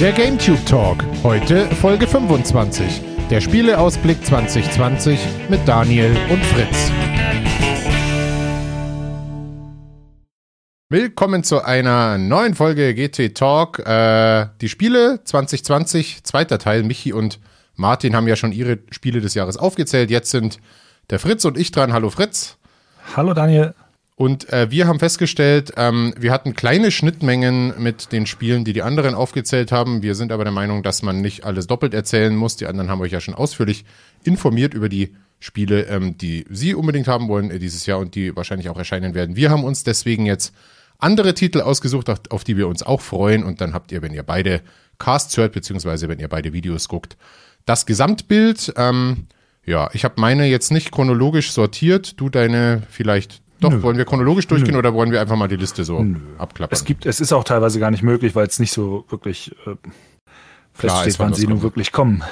Der GameTube Talk. Heute Folge 25. Der Spieleausblick 2020 mit Daniel und Fritz. Willkommen zu einer neuen Folge GT Talk. Äh, die Spiele 2020, zweiter Teil. Michi und Martin haben ja schon ihre Spiele des Jahres aufgezählt. Jetzt sind der Fritz und ich dran. Hallo Fritz. Hallo Daniel. Und äh, wir haben festgestellt, ähm, wir hatten kleine Schnittmengen mit den Spielen, die die anderen aufgezählt haben. Wir sind aber der Meinung, dass man nicht alles doppelt erzählen muss. Die anderen haben euch ja schon ausführlich informiert über die Spiele, ähm, die sie unbedingt haben wollen äh, dieses Jahr und die wahrscheinlich auch erscheinen werden. Wir haben uns deswegen jetzt andere Titel ausgesucht, auf, die wir uns auch freuen. Und dann habt ihr, wenn ihr beide Casts hört, beziehungsweise wenn ihr beide Videos guckt, das Gesamtbild. Ähm, ja, ich habe meine jetzt nicht chronologisch sortiert. Du deine vielleicht. Doch, Nö. wollen wir chronologisch durchgehen Nö. oder wollen wir einfach mal die Liste so Nö. abklappern? Es gibt, es ist auch teilweise gar nicht möglich, weil es nicht so wirklich äh, feststeht, wann sie nun wirklich kommen.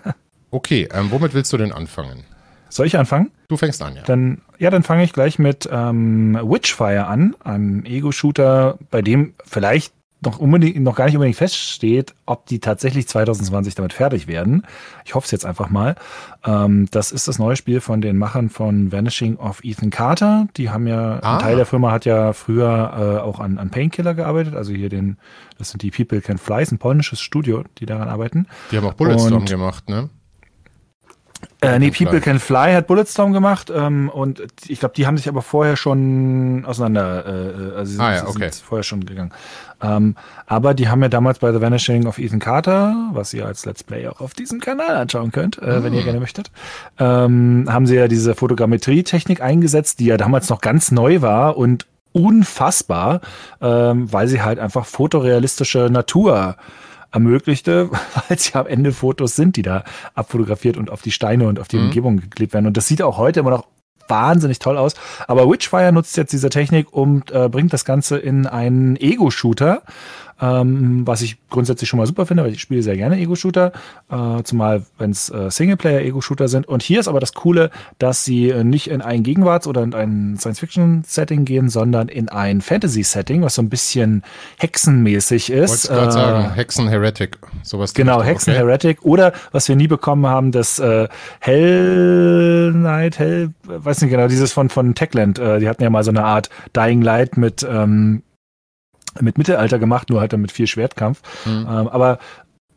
okay, ähm, womit willst du denn anfangen? Soll ich anfangen? Du fängst an, ja. Dann, ja, dann fange ich gleich mit ähm, Witchfire an, einem Ego-Shooter, bei dem vielleicht noch unbedingt, noch gar nicht unbedingt feststeht, ob die tatsächlich 2020 damit fertig werden. Ich hoffe es jetzt einfach mal. Ähm, das ist das neue Spiel von den Machern von Vanishing of Ethan Carter. Die haben ja, ah. ein Teil der Firma hat ja früher äh, auch an, an Painkiller gearbeitet, also hier den, das sind die People Can Fly, ein polnisches Studio, die daran arbeiten. Die haben auch Bulletstorm gemacht, ne? Äh, nee, People Can Fly hat Bulletstorm gemacht ähm, und ich glaube, die haben sich aber vorher schon auseinander, äh, also sie ah, ja, okay. sind vorher schon gegangen. Ähm, aber die haben ja damals bei The Vanishing of Ethan Carter, was ihr als Let's Play auch auf diesem Kanal anschauen könnt, äh, mm. wenn ihr ah. gerne möchtet, ähm, haben sie ja diese Fotogrammetrie-Technik eingesetzt, die ja damals noch ganz neu war und unfassbar, ähm, weil sie halt einfach fotorealistische Natur ermöglichte, weil es ja am Ende Fotos sind, die da abfotografiert und auf die Steine und auf die mhm. Umgebung geklebt werden. Und das sieht auch heute immer noch wahnsinnig toll aus. Aber Witchfire nutzt jetzt diese Technik und äh, bringt das Ganze in einen Ego-Shooter ähm, was ich grundsätzlich schon mal super finde, weil ich spiele sehr gerne Ego-Shooter, äh, zumal wenn es äh, Singleplayer-Ego-Shooter sind. Und hier ist aber das Coole, dass sie äh, nicht in ein Gegenwarts- oder in ein Science-Fiction-Setting gehen, sondern in ein Fantasy-Setting, was so ein bisschen hexenmäßig ist. Wollte äh, sagen, Hexen-Heretic, sowas. Genau, Hexen-Heretic. Okay. Oder, was wir nie bekommen haben, das äh, Hell Knight, Hell, weiß nicht genau, dieses von, von Techland. Äh, die hatten ja mal so eine Art Dying Light mit ähm, mit Mittelalter gemacht, nur halt dann mit viel Schwertkampf. Mhm. Ähm, aber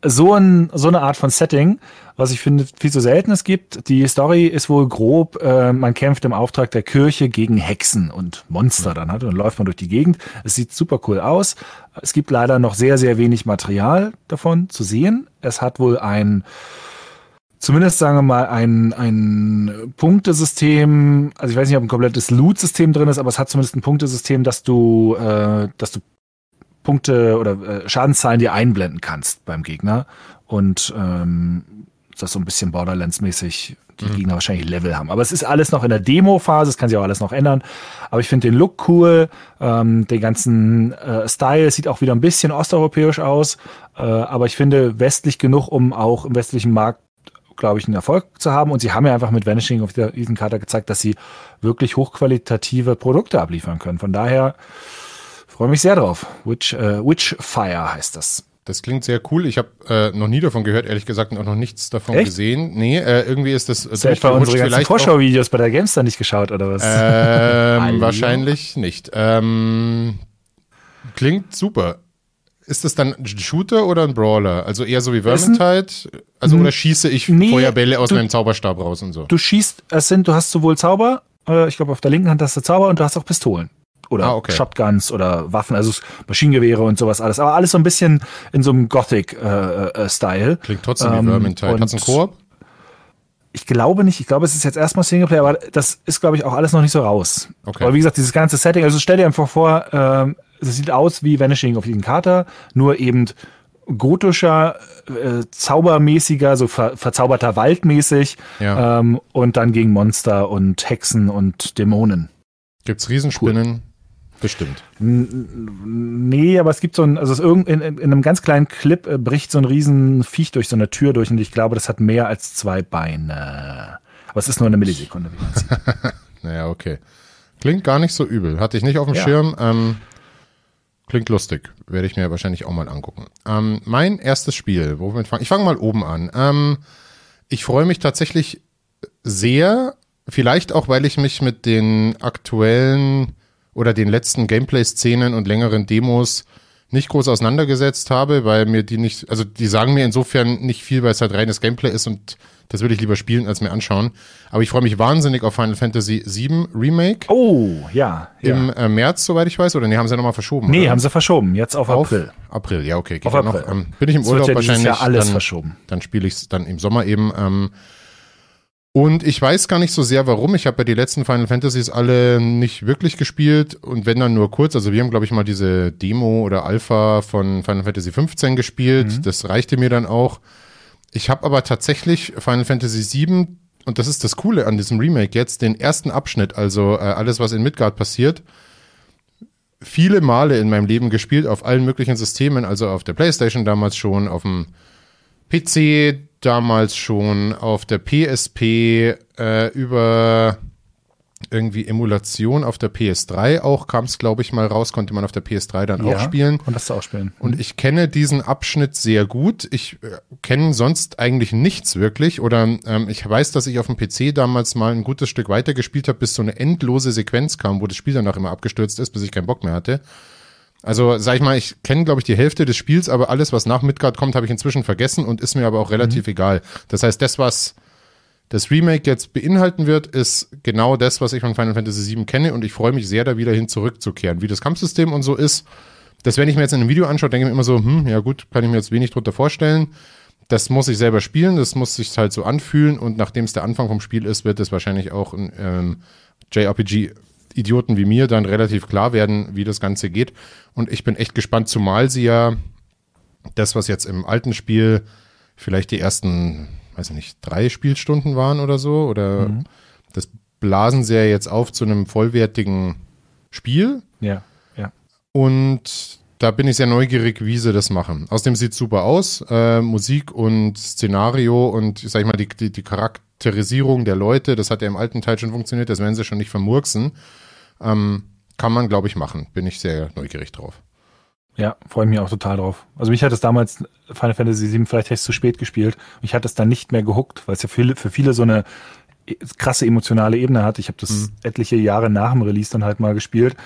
so, ein, so eine Art von Setting, was ich finde viel zu selten es gibt. Die Story ist wohl grob, äh, man kämpft im Auftrag der Kirche gegen Hexen und Monster mhm. dann halt und dann läuft man durch die Gegend. Es sieht super cool aus. Es gibt leider noch sehr, sehr wenig Material davon zu sehen. Es hat wohl ein zumindest sagen wir mal ein, ein Punktesystem, also ich weiß nicht, ob ein komplettes Loot-System drin ist, aber es hat zumindest ein Punktesystem, dass du, äh, dass du Punkte oder äh, Schadenszahlen dir einblenden kannst beim Gegner und ähm, das so ein bisschen Borderlands-mäßig die mhm. Gegner wahrscheinlich Level haben. Aber es ist alles noch in der Demo-Phase, es kann sich auch alles noch ändern. Aber ich finde den Look cool, ähm, den ganzen äh, Style sieht auch wieder ein bisschen osteuropäisch aus, äh, aber ich finde westlich genug, um auch im westlichen Markt glaube ich, einen Erfolg zu haben. Und sie haben ja einfach mit Vanishing auf der Ethan Carter gezeigt, dass sie wirklich hochqualitative Produkte abliefern können. Von daher Freue mich sehr drauf. Witch, äh, Witchfire heißt das. Das klingt sehr cool. Ich habe äh, noch nie davon gehört, ehrlich gesagt, und auch noch nichts davon Echt? gesehen. Nee, äh, irgendwie ist das. Hast du etwa unsere ganzen Vorschau-Videos bei der Gamestar nicht geschaut, oder was? Ähm, wahrscheinlich nicht. Ähm, klingt super. Ist das dann ein Shooter oder ein Brawler? Also eher so wie Vermintide? Also oder schieße ich nee, Feuerbälle aus du, meinem Zauberstab raus und so? Du schießt, es sind, du hast sowohl Zauber, äh, ich glaube auf der linken Hand hast du Zauber und du hast auch Pistolen oder ah, okay. Shotguns oder Waffen, also Maschinengewehre und sowas alles. Aber alles so ein bisschen in so einem Gothic-Style. Äh, äh, Klingt trotzdem ähm, wie Vermintide. Hat's einen Koop? Ich glaube nicht. Ich glaube, es ist jetzt erstmal Singleplayer, aber das ist, glaube ich, auch alles noch nicht so raus. Okay. Aber wie gesagt, dieses ganze Setting, also stell dir einfach vor, ähm, es sieht aus wie Vanishing of Eden Carter, nur eben gotischer, äh, zaubermäßiger, so ver verzauberter Waldmäßig ja. ähm, und dann gegen Monster und Hexen und Dämonen. Gibt's Riesenspinnen? Cool. Bestimmt. Nee, aber es gibt so ein, also in, in, in, einem ganz kleinen Clip äh, bricht so ein riesen Viech durch so eine Tür durch und ich glaube, das hat mehr als zwei Beine. Aber es ist nur eine Millisekunde, wie man sieht. naja, okay. Klingt gar nicht so übel. Hatte ich nicht auf dem ja. Schirm. Ähm, Klingt lustig. Werde ich mir wahrscheinlich auch mal angucken. Ähm, mein erstes Spiel, womit fange ich? fange mal oben an. Ähm, ich freue mich tatsächlich sehr, vielleicht auch, weil ich mich mit den aktuellen oder den letzten Gameplay-Szenen und längeren Demos nicht groß auseinandergesetzt habe, weil mir die nicht, also die sagen mir insofern nicht viel, weil es halt reines Gameplay ist und das würde ich lieber spielen als mir anschauen. Aber ich freue mich wahnsinnig auf Final Fantasy VII Remake. Oh, ja. Im ja. äh, März, soweit ich weiß, oder nee, haben sie nochmal verschoben? Nee, oder? haben sie verschoben, jetzt auf, auf April. April, ja, okay. Geht auf ja April. Noch, ähm, bin ich im Es Urlaub ja wahrscheinlich. Jahr alles dann, verschoben. Dann spiele ich es dann im Sommer eben. Ähm, und ich weiß gar nicht so sehr, warum. Ich habe ja die letzten Final Fantasies alle nicht wirklich gespielt und wenn dann nur kurz. Also wir haben, glaube ich, mal diese Demo oder Alpha von Final Fantasy 15 gespielt. Mhm. Das reichte mir dann auch. Ich habe aber tatsächlich Final Fantasy 7 und das ist das Coole an diesem Remake jetzt, den ersten Abschnitt, also äh, alles, was in Midgard passiert, viele Male in meinem Leben gespielt, auf allen möglichen Systemen, also auf der Playstation damals schon, auf dem PC damals schon, auf der PSP, äh, über irgendwie Emulation auf der PS3 auch, kam es, glaube ich, mal raus, konnte man auf der PS3 dann auch spielen. Konntest du auch spielen. Und ich kenne diesen Abschnitt sehr gut. Ich äh, kenne sonst eigentlich nichts wirklich. Oder ähm, ich weiß, dass ich auf dem PC damals mal ein gutes Stück weiter gespielt habe, bis so eine endlose Sequenz kam, wo das Spiel danach immer abgestürzt ist, bis ich keinen Bock mehr hatte. Also sag ich mal, ich kenne, glaube ich, die Hälfte des Spiels, aber alles, was nach Midgard kommt, habe ich inzwischen vergessen und ist mir aber auch relativ egal. Das heißt, das, was das Remake jetzt beinhalten wird, ist genau das, was ich von Final Fantasy VII kenne und ich freue mich sehr, da wieder hin zurückzukehren. Wie das Kampfsystem und so ist, das, wenn ich mir jetzt in einem Video anschaue, denke ich mir immer so, hm, ja gut, kann ich mir jetzt wenig drunter vorstellen. Das muss ich selber spielen, das muss sich halt so anfühlen und nachdem es der Anfang vom Spiel ist, wird es wahrscheinlich auch ein ähm, JRPG-Idioten wie mir dann relativ klar werden, wie das Ganze geht. Und ich bin echt gespannt, zumal sie ja das, was jetzt im alten Spiel vielleicht die ersten weiß ich nicht, drei Spielstunden waren oder so. Oder mhm. das blasen sie ja jetzt auf zu einem vollwertigen Spiel. Ja, ja. Und da bin ich sehr neugierig, wie sie das machen. Außerdem sieht es super aus. Äh, Musik und Szenario und, sag ich mal, die, die, die, Charakterisierung der Leute, das hat ja im alten Teil schon funktioniert, das werden sie schon nicht vermurksen. Ähm, kann man, glaube ich, machen. Bin ich sehr neugierig drauf. Ja, freue mich auch total drauf. Also mich hat es damals Final Fantasy VII vielleicht echt zu spät gespielt. Ich hatte es dann nicht mehr gehuckt, weil es ja für, für viele so eine krasse emotionale Ebene hat. Ich habe das mhm. etliche Jahre nach dem Release dann halt mal gespielt,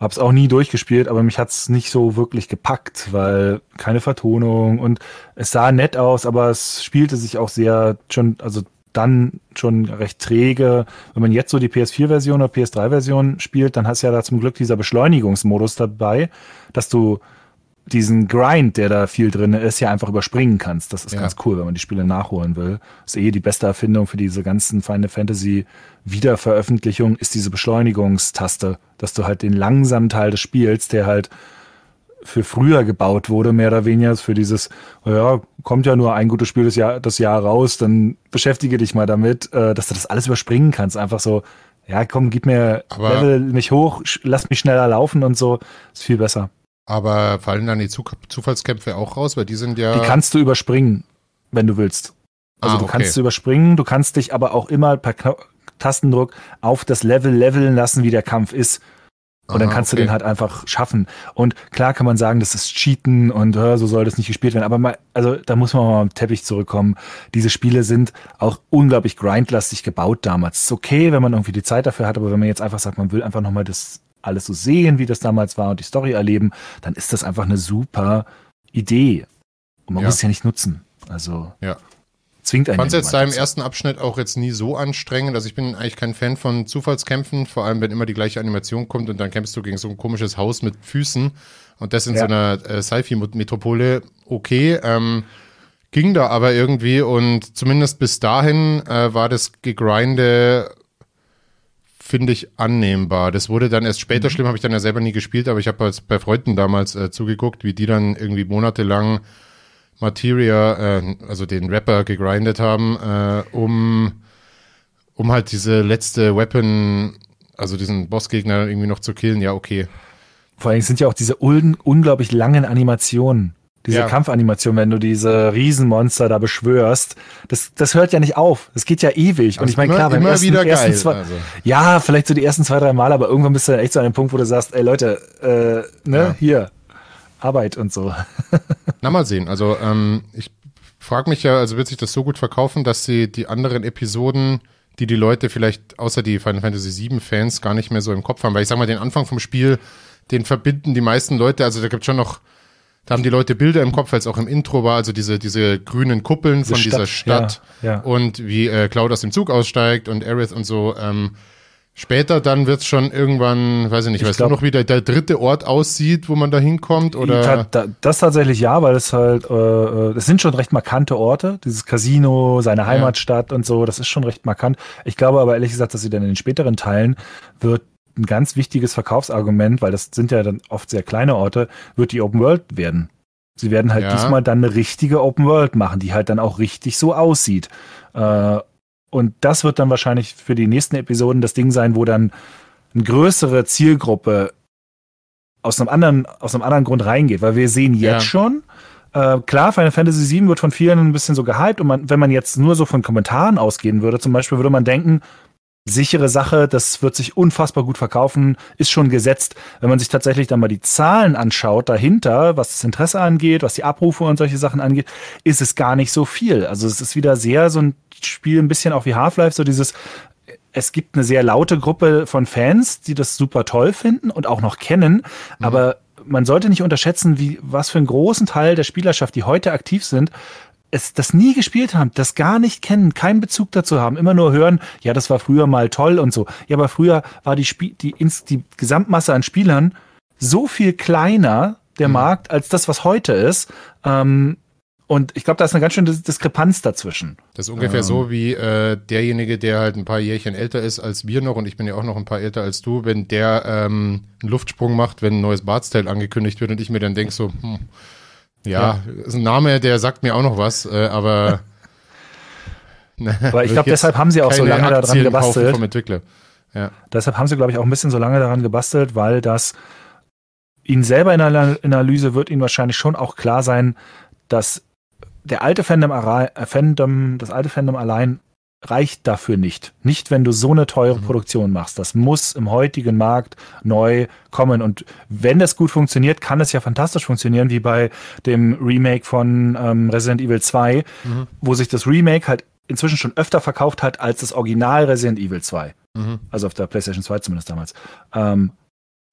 habe es auch nie durchgespielt, aber mich hat es nicht so wirklich gepackt, weil keine Vertonung und es sah nett aus, aber es spielte sich auch sehr schon, also dann schon recht träge. Wenn man jetzt so die PS4-Version oder PS3-Version spielt, dann hast du ja da zum Glück dieser Beschleunigungsmodus dabei, dass du diesen Grind, der da viel drin ist, ja einfach überspringen kannst. Das ist ja. ganz cool, wenn man die Spiele nachholen will. Das ist eh die beste Erfindung für diese ganzen Final Fantasy Wiederveröffentlichung ist diese Beschleunigungstaste, dass du halt den langsamen Teil des Spiels, der halt für früher gebaut wurde, mehr oder weniger für dieses, ja, kommt ja nur ein gutes Spiel das Jahr, das Jahr raus, dann beschäftige dich mal damit, äh, dass du das alles überspringen kannst. Einfach so, ja, komm, gib mir, Aber level mich hoch, lass mich schneller laufen und so, ist viel besser. Aber fallen dann die Zufallskämpfe auch raus, weil die sind ja. Die kannst du überspringen, wenn du willst. Also ah, du kannst sie überspringen, du kannst dich aber auch immer per Tastendruck auf das Level leveln lassen, wie der Kampf ist. Und Aha, dann kannst okay. du den halt einfach schaffen. Und klar kann man sagen, das ist Cheaten und äh, so soll das nicht gespielt werden. Aber mal, also da muss man mal am Teppich zurückkommen. Diese Spiele sind auch unglaublich grindlastig gebaut damals. Ist okay, wenn man irgendwie die Zeit dafür hat, aber wenn man jetzt einfach sagt, man will einfach nochmal das alles so sehen, wie das damals war und die Story erleben, dann ist das einfach eine super Idee. Und man ja. muss es ja nicht nutzen. Also ja. Zwingt einen. Ich fand es jetzt da im ersten Abschnitt auch jetzt nie so anstrengend. Also ich bin eigentlich kein Fan von Zufallskämpfen, vor allem wenn immer die gleiche Animation kommt und dann kämpfst du gegen so ein komisches Haus mit Füßen und das in ja. so einer äh, Sci-Fi-Metropole. Okay, ähm, ging da aber irgendwie und zumindest bis dahin äh, war das Gegrinde finde ich, annehmbar. Das wurde dann erst später mhm. schlimm, habe ich dann ja selber nie gespielt, aber ich habe bei Freunden damals äh, zugeguckt, wie die dann irgendwie monatelang Materia, äh, also den Rapper, gegrindet haben, äh, um, um halt diese letzte Weapon, also diesen Bossgegner irgendwie noch zu killen. Ja, okay. Vor allem sind ja auch diese un unglaublich langen Animationen. Diese ja. Kampfanimation, wenn du diese Riesenmonster da beschwörst, das, das hört ja nicht auf. Das geht ja ewig. und ich meine, klar, beim ersten, wieder ersten geil, zwei, also. ja, vielleicht so die ersten zwei, drei Mal, aber irgendwann bist du dann echt so an dem Punkt, wo du sagst, ey Leute, äh, ne, ja. hier, Arbeit und so. Na, mal sehen. Also, ähm, ich frage mich ja, also wird sich das so gut verkaufen, dass sie die anderen Episoden, die die Leute vielleicht außer die Final Fantasy VII Fans gar nicht mehr so im Kopf haben. Weil ich sag mal, den Anfang vom Spiel, den verbinden die meisten Leute, also da gibt schon noch da haben die Leute Bilder im Kopf, als auch im Intro war, also diese, diese grünen Kuppeln diese von Stadt, dieser Stadt ja, ja. und wie äh, Cloud aus dem Zug aussteigt und Aerith und so. Ähm, später dann wird es schon irgendwann, weiß ich nicht, ich weißt glaub, du noch, wie der, der, dritte Ort aussieht, wo man da hinkommt? Oder? Da, das tatsächlich ja, weil es halt, äh, äh, es sind schon recht markante Orte, dieses Casino, seine Heimatstadt ja. und so, das ist schon recht markant. Ich glaube aber ehrlich gesagt, dass sie dann in den späteren Teilen wird ein ganz wichtiges Verkaufsargument, weil das sind ja dann oft sehr kleine Orte, wird die Open World werden. Sie werden halt ja. diesmal dann eine richtige Open World machen, die halt dann auch richtig so aussieht. Äh, und das wird dann wahrscheinlich für die nächsten Episoden das Ding sein, wo dann eine größere Zielgruppe aus einem anderen, aus einem anderen Grund reingeht, weil wir sehen jetzt ja. schon, äh, klar, Final Fantasy VII wird von vielen ein bisschen so gehypt und man, wenn man jetzt nur so von Kommentaren ausgehen würde, zum Beispiel würde man denken, sichere Sache, das wird sich unfassbar gut verkaufen, ist schon gesetzt. Wenn man sich tatsächlich dann mal die Zahlen anschaut dahinter, was das Interesse angeht, was die Abrufe und solche Sachen angeht, ist es gar nicht so viel. Also es ist wieder sehr so ein Spiel, ein bisschen auch wie Half-Life, so dieses, es gibt eine sehr laute Gruppe von Fans, die das super toll finden und auch noch kennen, mhm. aber man sollte nicht unterschätzen, wie, was für einen großen Teil der Spielerschaft, die heute aktiv sind, es das nie gespielt haben, das gar nicht kennen, keinen Bezug dazu haben, immer nur hören, ja, das war früher mal toll und so. Ja, aber früher war die, Spie die, die Gesamtmasse an Spielern so viel kleiner, der mhm. Markt, als das, was heute ist. Ähm, und ich glaube, da ist eine ganz schöne Diskrepanz dazwischen. Das ist ungefähr ähm. so wie äh, derjenige, der halt ein paar Jährchen älter ist als wir noch und ich bin ja auch noch ein paar älter als du, wenn der ähm, einen Luftsprung macht, wenn ein neues Bartstyle angekündigt wird und ich mir dann denke so, hm, ja, ja, ist ein Name, der sagt mir auch noch was, äh, aber. aber ich glaube, deshalb haben sie auch so lange daran gebastelt. Vom Entwickler. Ja. Deshalb haben sie, glaube ich, auch ein bisschen so lange daran gebastelt, weil das ihnen selber in der Analyse wird ihnen wahrscheinlich schon auch klar sein, dass der alte Fandom, äh, Fandom das alte Fandom allein reicht dafür nicht. Nicht, wenn du so eine teure mhm. Produktion machst. Das muss im heutigen Markt neu kommen. Und wenn das gut funktioniert, kann es ja fantastisch funktionieren, wie bei dem Remake von ähm, Resident Evil 2, mhm. wo sich das Remake halt inzwischen schon öfter verkauft hat als das Original Resident Evil 2. Mhm. Also auf der PlayStation 2 zumindest damals. Ähm,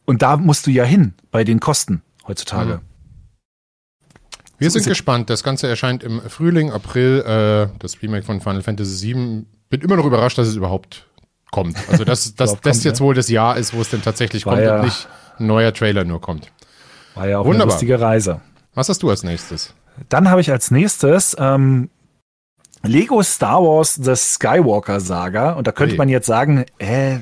und da musst du ja hin bei den Kosten heutzutage. Wir sind gespannt. Das Ganze erscheint im Frühling, April. Äh, das Remake von Final Fantasy VII. Bin immer noch überrascht, dass es überhaupt kommt. Also, dass, dass das kommt, jetzt ja. wohl das Jahr ist, wo es denn tatsächlich War kommt ja, und nicht ein neuer Trailer nur kommt. War ja auch Wunderbar. eine lustige Reise. Was hast du als nächstes? Dann habe ich als nächstes ähm, Lego Star Wars The Skywalker Saga. Und da könnte hey. man jetzt sagen, äh,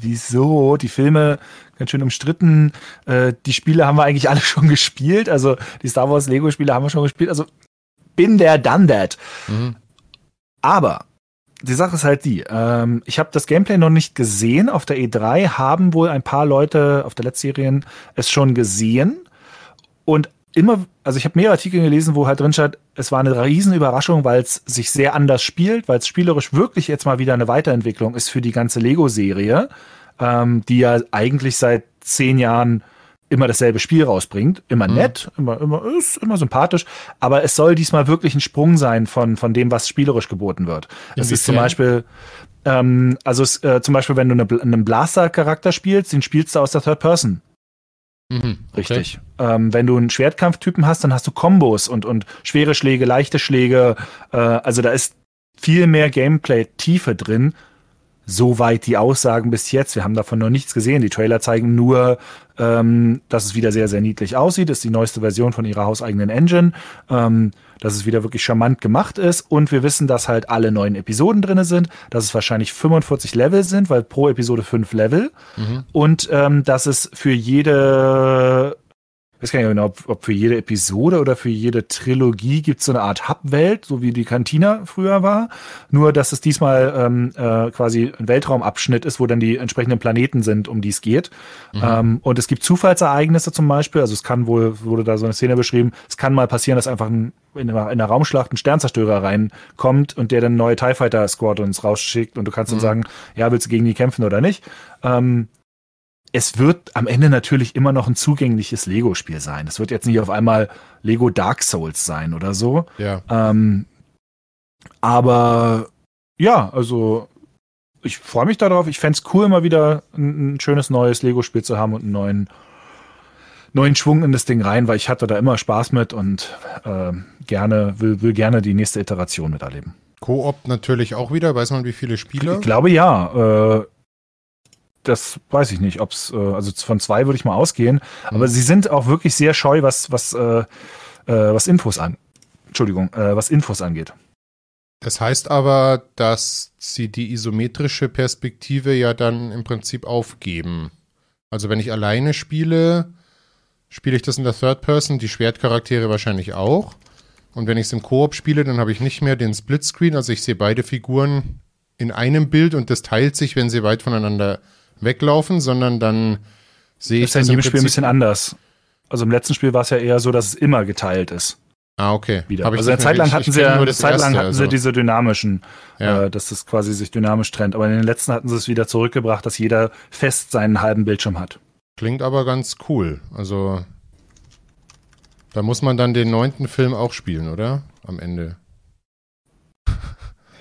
wieso? Die Filme ganz schön umstritten. Äh, die Spiele haben wir eigentlich alle schon gespielt. Also die Star Wars Lego Spiele haben wir schon gespielt. Also bin der done that. Mhm. Aber die Sache ist halt die, ähm, ich habe das Gameplay noch nicht gesehen. Auf der E3 haben wohl ein paar Leute auf der Letztserien es schon gesehen. Und immer, also ich habe mehrere Artikel gelesen, wo halt drin steht, es war eine riesen Überraschung, weil es sich sehr anders spielt, weil es spielerisch wirklich jetzt mal wieder eine Weiterentwicklung ist für die ganze Lego-Serie ähm, die ja eigentlich seit zehn Jahren immer dasselbe Spiel rausbringt. Immer mhm. nett, immer, immer, ist immer sympathisch, aber es soll diesmal wirklich ein Sprung sein von, von dem, was spielerisch geboten wird. Es ist zum Beispiel, ähm, also es, äh, zum Beispiel, wenn du eine, einen Blaster-Charakter spielst, den spielst du aus der Third Person. Mhm, okay. Richtig. Ähm, wenn du einen Schwertkampftypen hast, dann hast du Kombos und, und schwere Schläge, leichte Schläge. Äh, also da ist viel mehr Gameplay-Tiefe drin, Soweit die Aussagen bis jetzt. Wir haben davon noch nichts gesehen. Die Trailer zeigen nur, ähm, dass es wieder sehr, sehr niedlich aussieht. Das ist die neueste Version von ihrer hauseigenen Engine. Ähm, dass es wieder wirklich charmant gemacht ist. Und wir wissen, dass halt alle neuen Episoden drin sind, dass es wahrscheinlich 45 Level sind, weil pro Episode fünf Level. Mhm. Und ähm, dass es für jede weiß gar nicht genau, ob, ob für jede Episode oder für jede Trilogie gibt es so eine Art Hub-Welt, so wie die Cantina früher war. Nur, dass es diesmal ähm, äh, quasi ein Weltraumabschnitt ist, wo dann die entsprechenden Planeten sind, um die es geht. Mhm. Ähm, und es gibt Zufallsereignisse zum Beispiel. Also es kann wohl, wurde da so eine Szene beschrieben, es kann mal passieren, dass einfach ein, in, einer, in einer Raumschlacht ein Sternzerstörer reinkommt und der dann neue TIE Fighter Squadrons rausschickt und du kannst mhm. dann sagen, ja, willst du gegen die kämpfen oder nicht? Ähm, es wird am Ende natürlich immer noch ein zugängliches Lego-Spiel sein. Es wird jetzt nicht auf einmal Lego Dark Souls sein oder so. Ja. Ähm, aber ja, also ich freue mich darauf. Ich fände es cool, mal wieder ein, ein schönes neues Lego-Spiel zu haben und einen neuen, neuen Schwung in das Ding rein, weil ich hatte da immer Spaß mit und äh, gerne, will, will gerne die nächste Iteration miterleben. Koop natürlich auch wieder. Weiß man, wie viele Spieler? Ich glaube ja. Äh, das weiß ich nicht, ob es, äh, also von zwei würde ich mal ausgehen. Mhm. Aber sie sind auch wirklich sehr scheu, was, was, äh, äh, was Infos an. Entschuldigung, äh, was Infos angeht. Das heißt aber, dass sie die isometrische Perspektive ja dann im Prinzip aufgeben. Also wenn ich alleine spiele, spiele ich das in der Third Person, die Schwertcharaktere wahrscheinlich auch. Und wenn ich es im Koop spiele, dann habe ich nicht mehr den Splitscreen, also ich sehe beide Figuren in einem Bild und das teilt sich, wenn sie weit voneinander weglaufen, sondern dann sehe ich das. Ist ja in jedem Spiel ein bisschen anders. Also im letzten Spiel war es ja eher so, dass es immer geteilt ist. Ah, okay. Wieder. also eine Zeit lang hatten ich, sie ja, eine Zeit lang hatten also. sie diese dynamischen, ja. äh, dass das quasi sich dynamisch trennt. Aber in den letzten hatten sie es wieder zurückgebracht, dass jeder fest seinen halben Bildschirm hat. Klingt aber ganz cool. Also da muss man dann den neunten Film auch spielen, oder? Am Ende.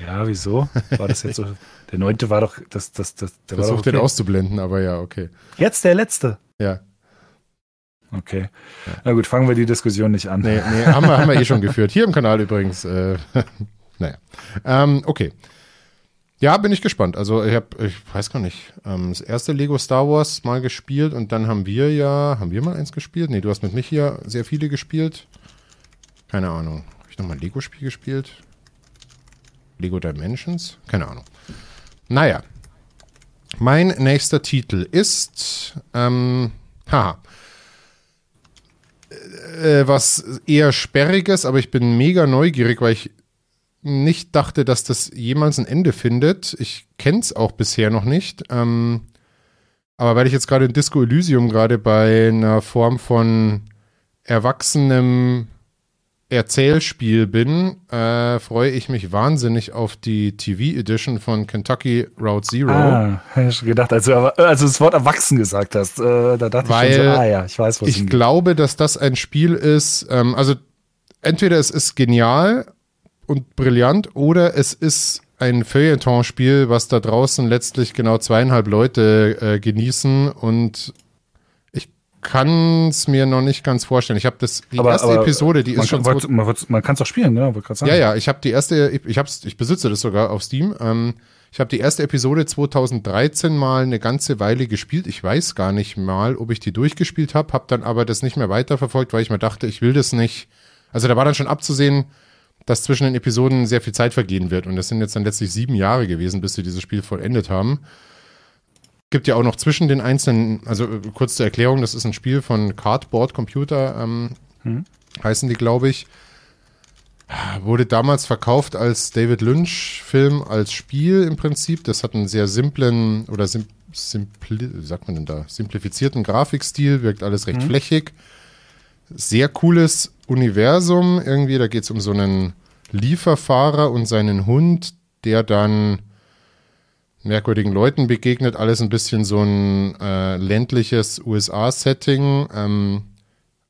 Ja, wieso? War das jetzt so? Der neunte war doch, das, das, das, der Versucht okay. den auszublenden, aber ja, okay. Jetzt der letzte. Ja. Okay. Ja. Na gut, fangen wir die Diskussion nicht an. Nee, nee haben, wir, haben wir eh schon geführt. Hier im Kanal übrigens. Äh, naja. Ähm, okay. Ja, bin ich gespannt. Also ich habe, ich weiß gar nicht, ähm, das erste Lego Star Wars mal gespielt und dann haben wir ja, haben wir mal eins gespielt? Nee, du hast mit mich hier sehr viele gespielt. Keine Ahnung. Habe ich nochmal ein Lego-Spiel gespielt? Lego Dimensions? Keine Ahnung. Naja. Mein nächster Titel ist, ähm, haha, äh, was eher sperriges, aber ich bin mega neugierig, weil ich nicht dachte, dass das jemals ein Ende findet. Ich kenne es auch bisher noch nicht. Ähm, aber weil ich jetzt gerade in Disco Elysium gerade bei einer Form von erwachsenem Erzählspiel bin, äh, freue ich mich wahnsinnig auf die TV-Edition von Kentucky Route Zero. Ah, hätte ich gedacht, als du, als du das Wort erwachsen gesagt hast, äh, da dachte Weil ich schon so, ah ja, ich weiß, was Ich glaube, dass das ein Spiel ist, ähm, also entweder es ist genial und brillant oder es ist ein Feuilleton-Spiel, was da draußen letztlich genau zweieinhalb Leute äh, genießen und kann es mir noch nicht ganz vorstellen. Ich habe das die aber, erste aber Episode, die ist schon kann, man, man kann es doch spielen, ne? Ja, ja, ich habe die erste, ich hab's, ich besitze das sogar auf Steam. Ähm, ich habe die erste Episode 2013 mal eine ganze Weile gespielt. Ich weiß gar nicht mal, ob ich die durchgespielt habe, habe dann aber das nicht mehr weiterverfolgt, weil ich mir dachte, ich will das nicht. Also da war dann schon abzusehen, dass zwischen den Episoden sehr viel Zeit vergehen wird und das sind jetzt dann letztlich sieben Jahre gewesen, bis sie dieses Spiel vollendet haben gibt ja auch noch zwischen den einzelnen, also äh, kurz zur Erklärung, das ist ein Spiel von Cardboard Computer, ähm, hm. heißen die, glaube ich. Wurde damals verkauft als David Lynch-Film, als Spiel im Prinzip. Das hat einen sehr simplen oder sim, simpli, sagt man denn da, simplifizierten Grafikstil, wirkt alles recht hm. flächig. Sehr cooles Universum irgendwie. Da geht es um so einen Lieferfahrer und seinen Hund, der dann merkwürdigen Leuten begegnet. Alles ein bisschen so ein äh, ländliches USA-Setting. Ähm,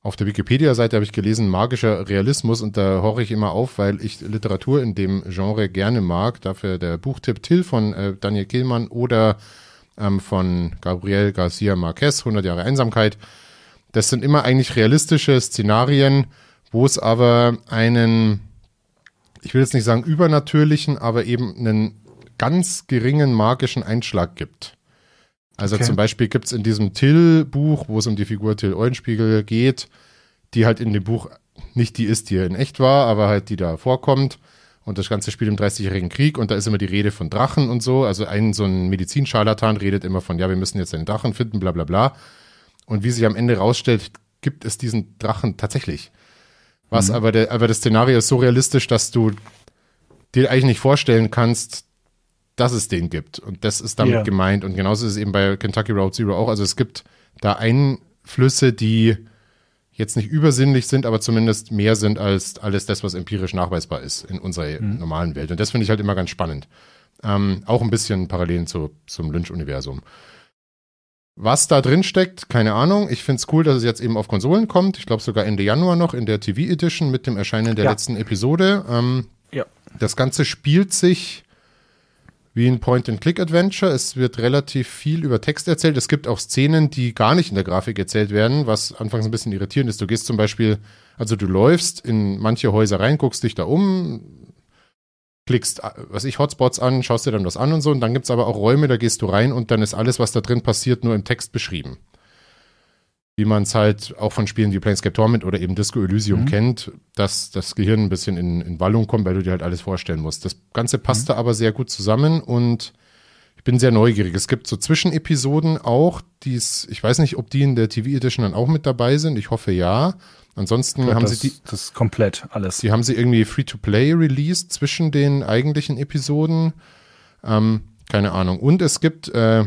auf der Wikipedia-Seite habe ich gelesen, magischer Realismus und da horche ich immer auf, weil ich Literatur in dem Genre gerne mag. Dafür der Buchtipp Till von äh, Daniel Kehlmann oder ähm, von Gabriel Garcia Marquez, 100 Jahre Einsamkeit. Das sind immer eigentlich realistische Szenarien, wo es aber einen, ich will jetzt nicht sagen übernatürlichen, aber eben einen ganz geringen magischen Einschlag gibt. Also okay. zum Beispiel gibt es in diesem Till-Buch, wo es um die Figur Till Eulenspiegel geht, die halt in dem Buch nicht die ist, die in echt war, aber halt die da vorkommt. Und das ganze Spiel im Dreißigjährigen Krieg und da ist immer die Rede von Drachen und so. Also ein so ein Medizinscharlatan redet immer von, ja, wir müssen jetzt einen Drachen finden, bla bla bla. Und wie sich am Ende rausstellt, gibt es diesen Drachen tatsächlich. Was mhm. aber, der, aber das Szenario ist so realistisch, dass du dir eigentlich nicht vorstellen kannst, dass es den gibt. Und das ist damit yeah. gemeint. Und genauso ist es eben bei Kentucky Road Zero auch. Also es gibt da Einflüsse, die jetzt nicht übersinnlich sind, aber zumindest mehr sind als alles das, was empirisch nachweisbar ist in unserer mhm. normalen Welt. Und das finde ich halt immer ganz spannend. Ähm, auch ein bisschen Parallelen zu, zum Lynch-Universum. Was da drin steckt, keine Ahnung. Ich finde es cool, dass es jetzt eben auf Konsolen kommt. Ich glaube sogar Ende Januar noch in der TV Edition mit dem Erscheinen der Ja. letzten Episode. Ähm, Ja. Das Ganze spielt sich wie ein Point-and-Click-Adventure. Es wird relativ viel über Text erzählt. Es gibt auch Szenen, die gar nicht in der Grafik erzählt werden, was anfangs ein bisschen irritierend ist. Du gehst zum Beispiel, also du läufst in manche Häuser rein, guckst dich da um, klickst, äh, was ich, Hotspots an, schaust dir dann was an und so. Und dann gibt es aber auch Räume, da gehst du rein und dann ist alles, was da drin passiert, nur im Text beschrieben. Wie man es halt auch von Spielen wie Planescape Torment oder eben Disco Elysium Mhm. kennt, dass das Gehirn ein bisschen in, in Wallung kommt, weil du dir halt alles vorstellen musst. Das Ganze passt da aber sehr gut zusammen und ich bin sehr neugierig. Es gibt so Zwischenepisoden auch, die's, ich weiß nicht, ob die in der TV Edition dann auch mit dabei sind. Ich hoffe ja. Ansonsten haben das, sie die, das ist komplett alles. die haben sie irgendwie Free-to-Play released zwischen den eigentlichen Episoden. Ähm, keine Ahnung. Und es gibt, äh,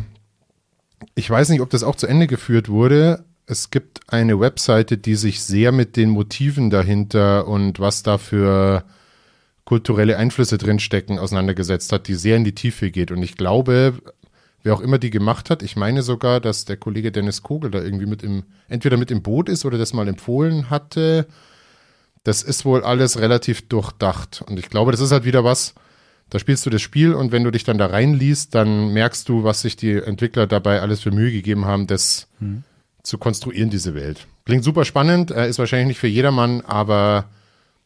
ich weiß nicht, ob das auch zu Ende geführt wurde. Es gibt eine Webseite, die sich sehr mit den Motiven dahinter und was da für kulturelle Einflüsse drinstecken auseinandergesetzt hat, die sehr in die Tiefe geht. Und ich glaube, wer auch immer die gemacht hat, ich meine sogar, dass der Kollege Dennis Kogel da irgendwie mit im, entweder mit im Boot ist oder das mal empfohlen hatte. Das ist wohl alles relativ durchdacht. Und ich glaube, das ist halt wieder was, da spielst du das Spiel und wenn du dich dann da reinliest, dann merkst du, was sich die Entwickler dabei alles für Mühe gegeben haben, das zu konstruieren, diese Welt. Klingt super spannend, äh, ist wahrscheinlich nicht für jedermann, aber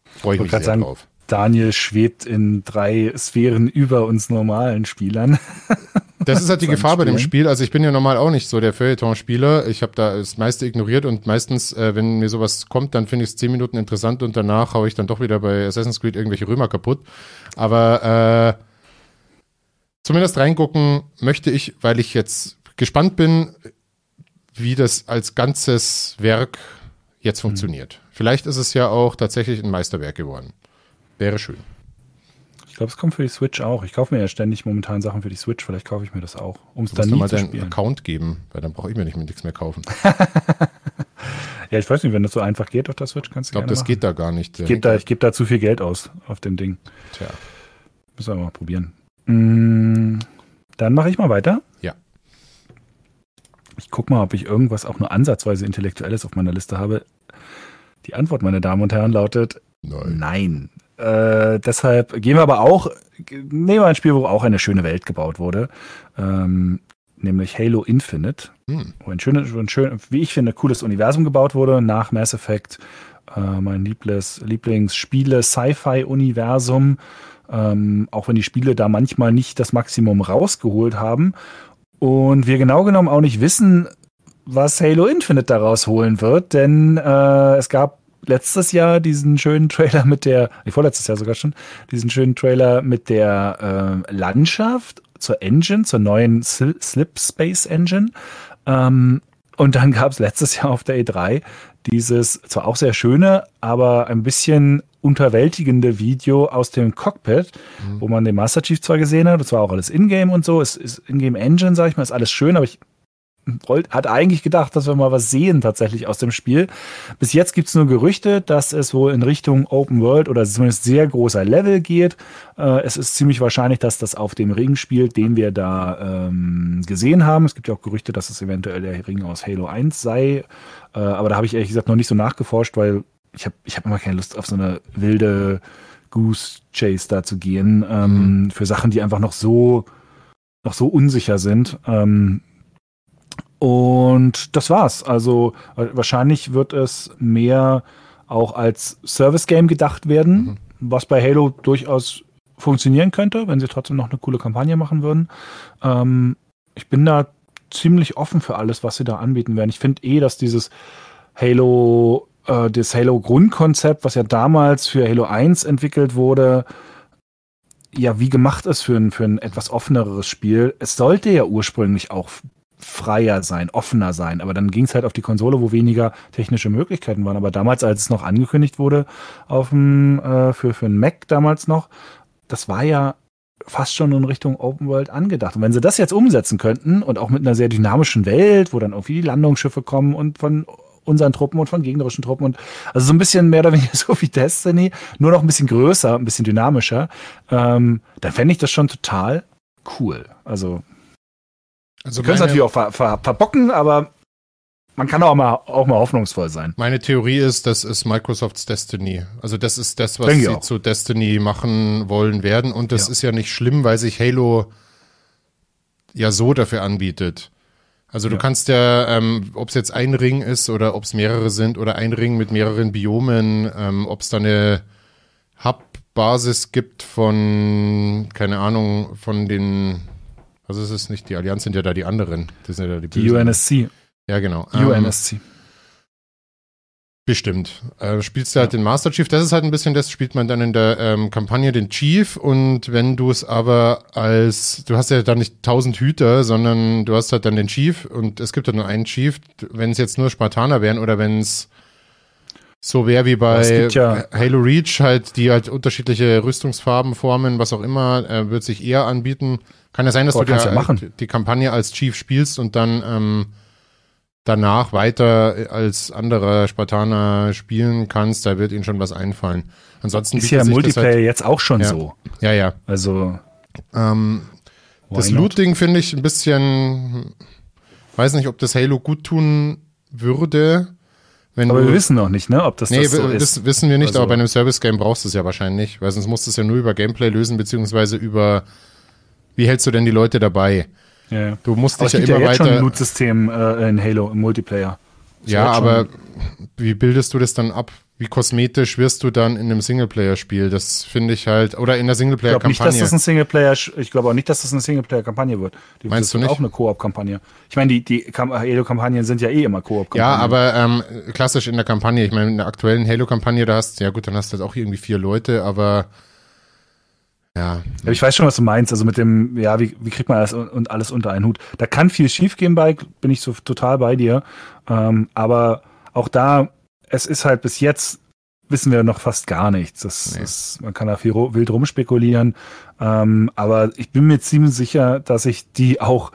freue ich wollte mich sehr sagen, drauf. Daniel schwebt in drei Sphären über uns normalen Spielern. Das ist halt die Gefahr bei dem. Spiel. Also ich bin ja normal auch nicht so der Feuilleton-Spieler. Ich habe da das meiste ignoriert und meistens, äh, wenn mir sowas kommt, dann finde ich es zehn Minuten interessant und danach haue ich dann doch wieder bei Assassin's Creed irgendwelche Römer kaputt. Aber äh, zumindest reingucken möchte ich, weil ich jetzt gespannt bin, wie das als ganzes Werk jetzt funktioniert. Vielleicht ist es ja auch tatsächlich ein Meisterwerk geworden. Wäre schön. Ich glaube, es kommt für die Switch auch. Ich kaufe mir ja ständig momentan Sachen für die Switch. Vielleicht kaufe ich mir das auch, um es dann nie mal zu deinen spielen. Account geben, weil dann brauche ich mir nicht mehr nichts mehr kaufen. Ja, ich weiß nicht, wenn das so einfach geht auf der Switch, kannst Ich du glaube, gerne das machen. geht da gar nicht. Ich gebe da, ich geb da zu viel Geld aus auf dem Ding. Tja. Müssen wir mal probieren. Mm, Dann mache ich mal weiter. Ich gucke mal, ob ich irgendwas auch nur ansatzweise Intellektuelles auf meiner Liste habe. Die Antwort, meine Damen und Herren, lautet Nein. Nein. Äh, deshalb gehen wir aber auch, nehmen wir ein Spiel, wo auch eine schöne Welt gebaut wurde, ähm, nämlich Halo Infinite, Hm. wo ein schönes, ein schön, wie ich finde, cooles Universum gebaut wurde, nach Mass Effect, äh, mein Lieblings, Lieblingsspiele-Sci-Fi-Universum, ähm, auch wenn die Spiele da manchmal nicht das Maximum rausgeholt haben und wir genau genommen auch nicht wissen, was Halo Infinite daraus holen wird, denn äh, es gab letztes Jahr diesen schönen Trailer mit der, nee, vorletztes Jahr sogar schon, diesen schönen Trailer mit der äh, Landschaft zur Engine, zur neuen Sil- Slip Space Engine. Ähm, und dann gab es letztes Jahr auf der E3 dieses zwar auch sehr schöne, aber ein bisschen unterwältigende Video aus dem Cockpit, wo man den Master Chief zwar gesehen hat, das war auch alles Ingame und so, es ist Ingame Engine, sag ich mal, ist alles schön, aber ich wollte, hat eigentlich gedacht, dass wir mal was sehen tatsächlich aus dem Spiel. Bis jetzt gibt's nur Gerüchte, dass es wohl in Richtung Open World oder zumindest sehr großer Level geht. Äh, es ist ziemlich wahrscheinlich, dass das auf dem Ring spielt, den wir da ähm, gesehen haben. Es gibt ja auch Gerüchte, dass es eventuell der Ring aus Halo 1 sei. Äh, aber da habe ich ehrlich gesagt noch nicht so nachgeforscht, weil ich habe ich hab immer keine Lust auf so eine wilde Goose Chase da zu gehen ähm, für Sachen, die einfach noch so noch so unsicher sind. Ähm, und das war's. Also wa- wahrscheinlich wird es mehr auch als Service-Game gedacht werden, was bei Halo durchaus funktionieren könnte, wenn sie trotzdem noch eine coole Kampagne machen würden. Ähm, ich bin da ziemlich offen für alles, was sie da anbieten werden. Ich finde eh, dass dieses Halo, äh, das Halo-Grundkonzept, was ja damals für Halo 1 entwickelt wurde, ja, wie gemacht ist für ein, für ein etwas offeneres Spiel. Es sollte ja ursprünglich auch freier sein, offener sein, aber dann ging es halt auf die Konsole, wo weniger technische Möglichkeiten waren. Aber damals, als es noch angekündigt wurde auf dem, äh, für, für einen Mac damals noch, das war ja fast schon in Richtung Open World angedacht. Und wenn sie das jetzt umsetzen könnten und auch mit einer sehr dynamischen Welt, wo dann irgendwie die Landungsschiffe kommen und von unseren Truppen und von gegnerischen Truppen und also so ein bisschen mehr oder weniger so wie Destiny, nur noch ein bisschen größer, ein bisschen dynamischer, ähm, dann fände ich das schon total cool. Also Also können es natürlich auch ver ver verbocken, aber man kann auch mal, auch mal hoffnungsvoll sein. Meine Theorie ist, das ist Microsofts Destiny. Also das ist das, was Denke sie zu Destiny machen wollen werden. Und das ja. ist ja nicht schlimm, weil sich Halo ja so dafür anbietet. Also du ja. kannst ja, ähm, ob es jetzt ein Ring ist oder ob es mehrere sind oder ein Ring mit mehreren Biomen, ähm, ob es da eine Hub-Basis gibt von, keine Ahnung, von den, ist es nicht, die Allianz sind ja da die anderen. Das sind ja da die, die UNSC. Ja, genau. UNSC. Ähm, bestimmt. Äh, spielst du halt den Master Chief, das ist halt ein bisschen das, spielt man dann in der ähm, Kampagne den Chief. Und wenn du es aber als, du hast ja dann nicht tausend Hüter, sondern du hast halt dann den Chief. Und es gibt halt nur einen Chief, wenn es jetzt nur Spartaner wären oder wenn es so wäre wie bei ja Halo Reach, halt, die halt unterschiedliche Rüstungsfarben formen, was auch immer, äh, wird sich eher anbieten. Kann ja sein, dass oh, du ja die, die Kampagne als Chief spielst und dann ähm, danach weiter als anderer Spartaner spielen kannst, da wird ihnen schon was einfallen. Ansonsten ist ja Multiplayer halt, jetzt auch schon ja, so. Ja, ja. Also ähm, das Loot-Ding finde ich ein bisschen, weiß nicht, ob das Halo gut tun würde. Wenn aber du, wir wissen noch nicht, ne, ob das, nee, das so ist. wissen wir nicht, also, aber bei einem Service-Game brauchst du es ja wahrscheinlich, weil sonst musst du es ja nur über Gameplay lösen, beziehungsweise über, wie hältst du denn die Leute dabei? Ja, Du musst dich ja immer ja weiter. schon ein Loot-System äh, in Halo im Multiplayer. Das ja, aber wie bildest du das dann ab? Wie kosmetisch wirst du dann in einem Singleplayer-Spiel? Das finde ich halt, oder in der Singleplayer-Kampagne. Ich glaube nicht, dass das ein Singleplayer, ich glaube auch nicht, dass das eine Singleplayer-Kampagne wird. Die Meinst du nicht? auch eine Koop-Kampagne. Ich meine, die, die Halo-Kampagnen sind ja eh immer Koop-Kampagnen. Ja, aber ähm, klassisch in der Kampagne. Ich meine, in der aktuellen Halo-Kampagne, da hast du, ja gut, dann hast du halt auch irgendwie vier Leute, aber ja. ja. Ich weiß schon, was du meinst. Also mit dem, ja, wie, wie kriegt man das und alles unter einen Hut? Da kann viel schiefgehen bei, bin ich so total bei dir. Ähm, aber auch da, es ist halt bis jetzt, wissen wir noch fast gar nichts. Das, nee. ist, man kann da viel wild rumspekulieren. Ähm, aber ich bin mir ziemlich sicher, dass ich die auch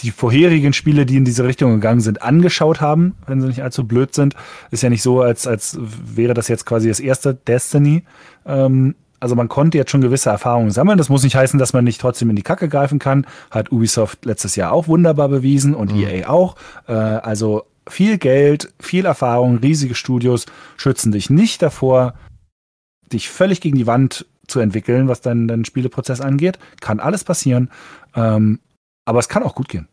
die vorherigen Spiele, die in diese Richtung gegangen sind, angeschaut haben, wenn sie nicht allzu blöd sind. Ist ja nicht so, als, als wäre das jetzt quasi das erste Destiny. Ähm, also man konnte jetzt schon gewisse Erfahrungen sammeln. Das muss nicht heißen, dass man nicht trotzdem in die Kacke greifen kann. Hat Ubisoft letztes Jahr auch wunderbar bewiesen und mhm. EA auch. Äh, also viel Geld, viel Erfahrung, riesige Studios schützen dich nicht davor, dich völlig gegen die Wand zu entwickeln, was deinen, deinen Spieleprozess angeht. Kann alles passieren. Ähm, aber es kann auch gut gehen.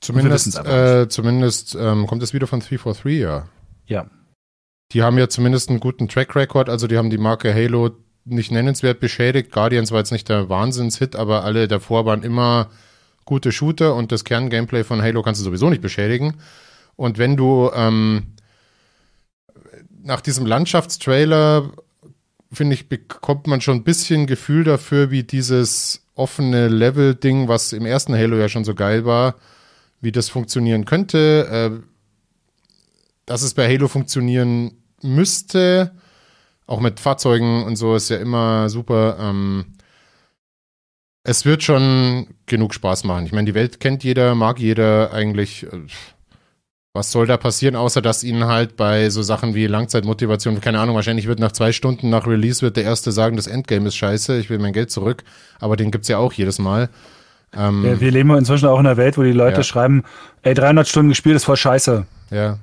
Zumindest, äh, zumindest ähm, kommt es wieder von 343, ja. Ja, die haben ja zumindest einen guten Track Record, also die haben die Marke Halo nicht nennenswert beschädigt. Guardians war jetzt nicht der Wahnsinnshit, aber alle davor waren immer gute Shooter und das Kerngameplay von Halo kannst du sowieso nicht beschädigen. Und wenn du ähm, nach diesem Landschaftstrailer, finde ich, bekommt man schon ein bisschen Gefühl dafür, wie dieses offene Level-Ding, was im ersten Halo ja schon so geil war, wie das funktionieren könnte. Äh, dass es bei Halo funktionieren müsste. Auch mit Fahrzeugen und so ist ja immer super. Ähm, es wird schon genug Spaß machen. Ich meine, die Welt kennt jeder, mag jeder eigentlich. Äh, was soll da passieren, außer dass ihnen halt bei so Sachen wie Langzeitmotivation, keine Ahnung, wahrscheinlich wird nach zwei Stunden nach Release wird der Erste sagen, das Endgame ist scheiße, ich will mein Geld zurück. Aber den gibt es ja auch jedes Mal. Ähm, ja, wir leben inzwischen auch in einer Welt, wo die Leute ja. schreiben, ey, 300 Stunden gespielt ist voll scheiße. Ja.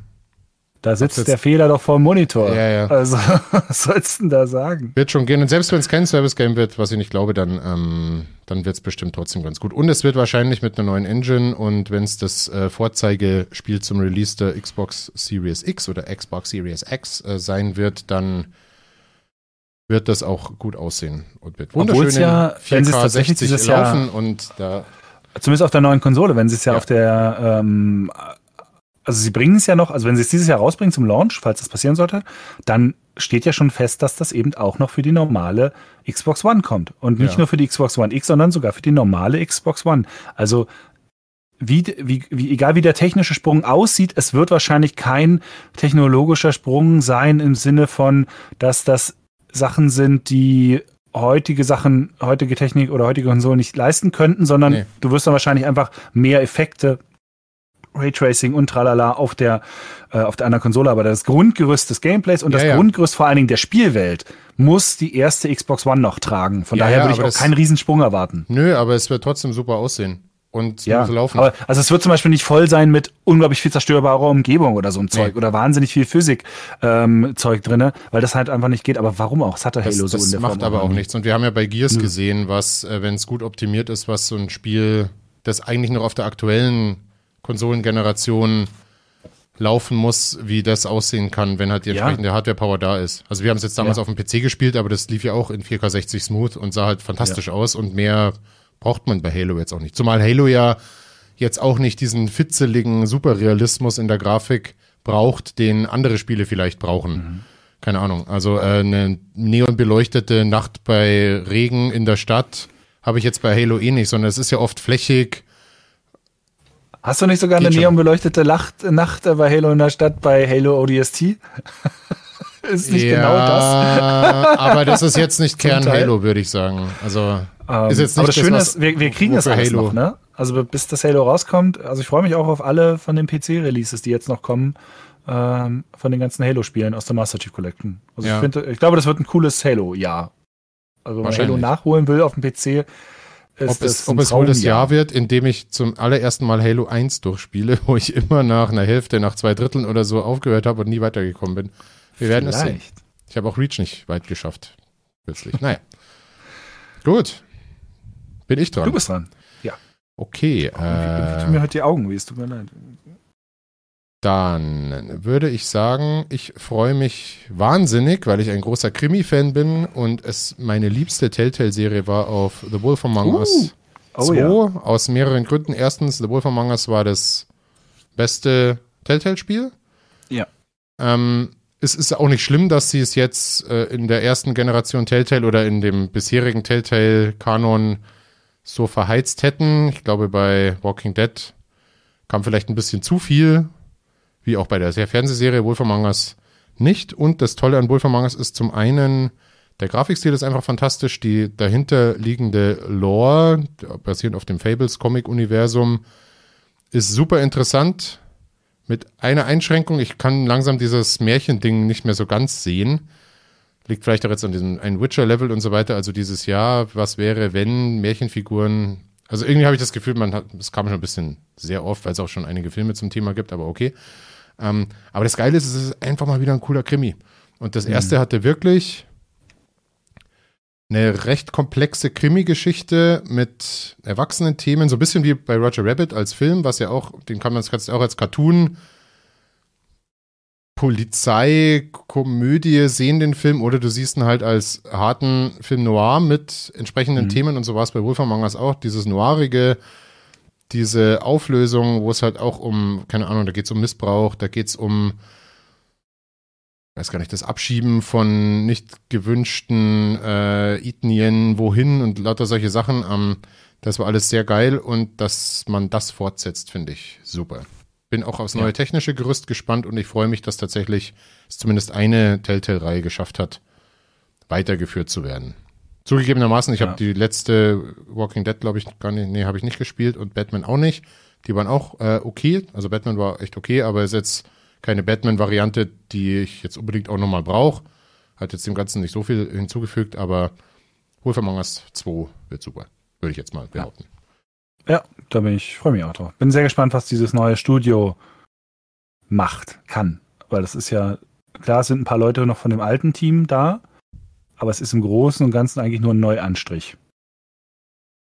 Da sitzt der Fehler doch vor dem Monitor. Ja, ja. Also, was sollst du denn da sagen? Wird schon gehen. Und selbst wenn es kein Service-Game wird, was ich nicht glaube, dann, ähm, dann wird es bestimmt trotzdem ganz gut. Und es wird wahrscheinlich mit einer neuen Engine und wenn es das äh, Vorzeigespiel zum Release der Xbox Series X oder Xbox Series X äh, sein wird, dann wird das auch gut aussehen und wird wunderschön ja, 4K 60 laufen Jahr, und da Zumindest auf der neuen Konsole, wenn sie es ja, ja, auf der ähm, also sie bringen es ja noch, also wenn sie es dieses Jahr rausbringen zum Launch, falls das passieren sollte, dann steht ja schon fest, dass das eben auch noch für die normale Xbox One kommt. Und nicht ja. nur für die Xbox One X, sondern sogar für die normale Xbox One. Also wie, wie, wie, egal wie der technische Sprung aussieht, es wird wahrscheinlich kein technologischer Sprung sein im Sinne von, dass das Sachen sind, die heutige Sachen, heutige Technik oder heutige Konsolen nicht leisten könnten, sondern nee. du wirst dann wahrscheinlich einfach mehr Effekte Raytracing und tralala auf der, äh, auf der anderen Konsole, aber das Grundgerüst des Gameplays und ja, das ja. Grundgerüst vor allen Dingen der Spielwelt muss die erste Xbox One noch tragen. Von ja, daher würde ich auch keinen Riesensprung erwarten. Nö, aber es wird trotzdem super aussehen. und ja, laufen. Aber, also es wird zum Beispiel nicht voll sein mit unglaublich viel zerstörbarer Umgebung oder so ein Zeug Nee. oder wahnsinnig viel Physik-Zeug ähm, Zeug drinne, weil das halt einfach nicht geht. Aber warum auch? Das hat der Das, Halo so in der macht Form aber auch nicht. nichts. Und wir haben ja bei Gears Nö. gesehen, was, äh, wenn es gut optimiert ist, was so ein Spiel, das eigentlich noch auf der aktuellen Konsolengeneration laufen muss, wie das aussehen kann, wenn halt die Ja. entsprechende Hardware-Power da ist. Also wir haben es jetzt damals Ja. auf dem PC gespielt, aber das lief ja auch in 4K 60 smooth und sah halt fantastisch aus und mehr braucht man bei Halo jetzt auch nicht. Zumal Halo ja jetzt auch nicht diesen fitzeligen Superrealismus in der Grafik braucht, den andere Spiele vielleicht brauchen. Mhm. Keine Ahnung. Also äh, eine neonbeleuchtete Nacht bei Regen in der Stadt habe ich jetzt bei Halo eh nicht, sondern es ist ja oft flächig. Hast du nicht sogar eine Geht schon. neonbeleuchtete Lacht, Nacht bei Halo in der Stadt bei Halo ODST? ist nicht genau das. aber das ist jetzt nicht Kern. Halo, würde ich sagen. Also Ähm, ist jetzt nicht aber das Schöne was- ist, wir, wir kriegen das alles Halo- noch, ne? Also bis das Halo rauskommt, also ich freue mich auch auf alle von den PC-Releases, die jetzt noch kommen, ähm, von den ganzen Halo-Spielen aus der Master Chief Collection. Also Ja. ich finde, ich glaube, das wird ein cooles Halo-Jahr. Also wenn man Halo nachholen will auf dem PC, ob es, ein ob es wohl das. Jahr wird, in dem ich zum allerersten Mal Halo 1 durchspiele, wo ich immer nach einer Hälfte, nach zwei Dritteln oder so aufgehört habe und nie weitergekommen bin. Wir werden es sehen. Vielleicht. Ich habe auch Reach nicht weit geschafft. Plötzlich. Naja. Gut. Bin ich dran. Du bist dran. okay. Oh, wie tun mir Äh, heute die Augen weh, es tut mir leid. Dann würde ich sagen, ich freue mich wahnsinnig, weil ich ein großer Krimi-Fan bin und es meine liebste Telltale-Serie war auf The Wolf Among Uh. Us Oh 2. ja. Aus mehreren Gründen. Erstens, The Wolf Among Us war das beste Telltale-Spiel. Ja. Ähm, es ist auch nicht schlimm, dass sie es jetzt äh, in der ersten Generation Telltale oder in dem bisherigen Telltale-Kanon so verheizt hätten. Ich glaube, bei Walking Dead kam vielleicht ein bisschen zu viel, wie auch bei der Fernsehserie Wolf Among Us nicht. Und das Tolle an Wolf Among Us ist zum einen, der Grafikstil ist einfach fantastisch, die dahinter liegende Lore, basierend auf dem Fables-Comic-Universum, ist super interessant. Mit einer Einschränkung, ich kann langsam dieses Märchending nicht mehr so ganz sehen. Liegt vielleicht auch jetzt an diesem ein Witcher-Level und so weiter. Also dieses Jahr, was wäre, wenn Märchenfiguren. Also irgendwie habe ich das Gefühl, man hat, es kam schon ein bisschen sehr oft, weil es auch schon einige Filme zum Thema gibt, aber okay. Ähm, aber das Geile ist, es ist einfach mal wieder ein cooler Krimi. Und das erste hatte wirklich eine recht komplexe Krimi-Geschichte mit erwachsenen Themen, so ein bisschen wie bei Roger Rabbit als Film, was ja auch, den kann man kannst auch als Cartoon Polizei, Komödie sehen den Film oder du siehst ihn halt als harten Film noir mit entsprechenden Mhm. Themen und so war es bei Wolf Among Us auch, dieses noirige, diese Auflösung, wo es halt auch um, keine Ahnung, da geht es um Missbrauch, da geht es um, weiß gar nicht, das Abschieben von nicht gewünschten äh, Ethnien wohin und lauter solche Sachen. Ähm, das war alles sehr geil und dass man das fortsetzt, finde ich super. Bin auch aufs neue Ja. technische Gerüst gespannt und ich freue mich, dass tatsächlich es zumindest eine Telltale-Reihe geschafft hat, weitergeführt zu werden. Zugegebenermaßen, ich Ja. habe die letzte Walking Dead, glaube ich, gar nicht, nee, habe ich nicht gespielt und Batman auch nicht. Die waren auch äh, okay. Also Batman war echt okay, aber ist jetzt keine Batman-Variante, die ich jetzt unbedingt auch nochmal brauche. Hat jetzt dem Ganzen nicht so viel hinzugefügt, aber Wolf Among Us 2 wird super. Würde ich jetzt mal behaupten. Ja, da bin ich, freue mich auch drauf. Bin sehr gespannt, was dieses neue Studio macht, kann. Weil das ist ja, klar sind ein paar Leute noch von dem alten Team da, aber es ist im Großen und Ganzen eigentlich nur ein Neuanstrich.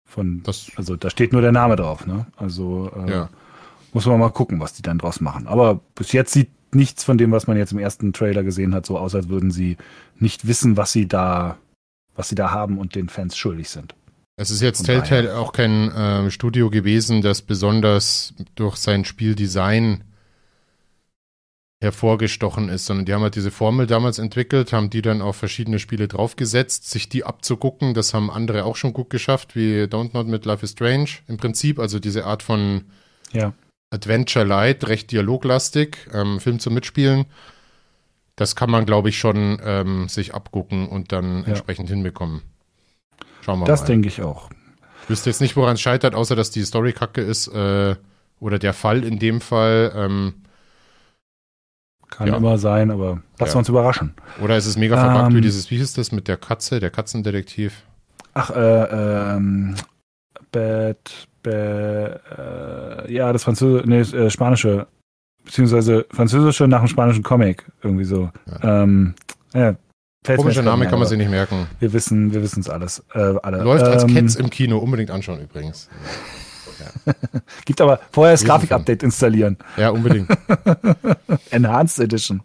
Von, Das, also da steht nur der Name drauf, ne? Also äh, ja. muss man mal gucken, was die dann draus machen. Aber bis jetzt sieht nichts von dem, was man jetzt im ersten Trailer gesehen hat, so aus, als würden sie nicht wissen, was sie da, was sie da haben und den Fans schuldig sind. Es ist jetzt Telltale auch kein ähm, Studio gewesen, das besonders durch sein Spieldesign hervorgestochen ist, sondern die haben halt diese Formel damals entwickelt, haben die dann auf verschiedene Spiele draufgesetzt, sich die abzugucken. Das haben andere auch schon gut geschafft, wie Don't Not mit Life is Strange im Prinzip, also diese Art von Ja. Adventure Light, recht dialoglastig, ähm, Film zum Mitspielen. Das kann man, glaube ich, schon ähm, sich abgucken und dann Ja. entsprechend hinbekommen. Schauen wir Das mal. denke ich auch. Ich wüsste jetzt nicht, woran es scheitert, außer dass die Story kacke ist äh, oder der Fall in dem Fall. Ähm, Kann Ja. immer sein, aber lassen Ja. wir uns überraschen. oder ist es mega verpackt wie Ähm. dieses, wie hieß das mit der Katze, der Katzendetektiv? Ach, äh, ähm, Bad, Be, äh, ja, das französische, nee, äh, spanische, beziehungsweise französische nach dem spanischen Comic, irgendwie so. Ja. Ähm, ja, Komischer Name kann man sich nicht merken. Wir wissen, wir wissen es alles. Äh, alle. Läuft ähm, als Cats im Kino, unbedingt anschauen übrigens. Ja. Gibt aber vorher das Grafik-Update installieren. Ja, unbedingt. Enhanced Edition.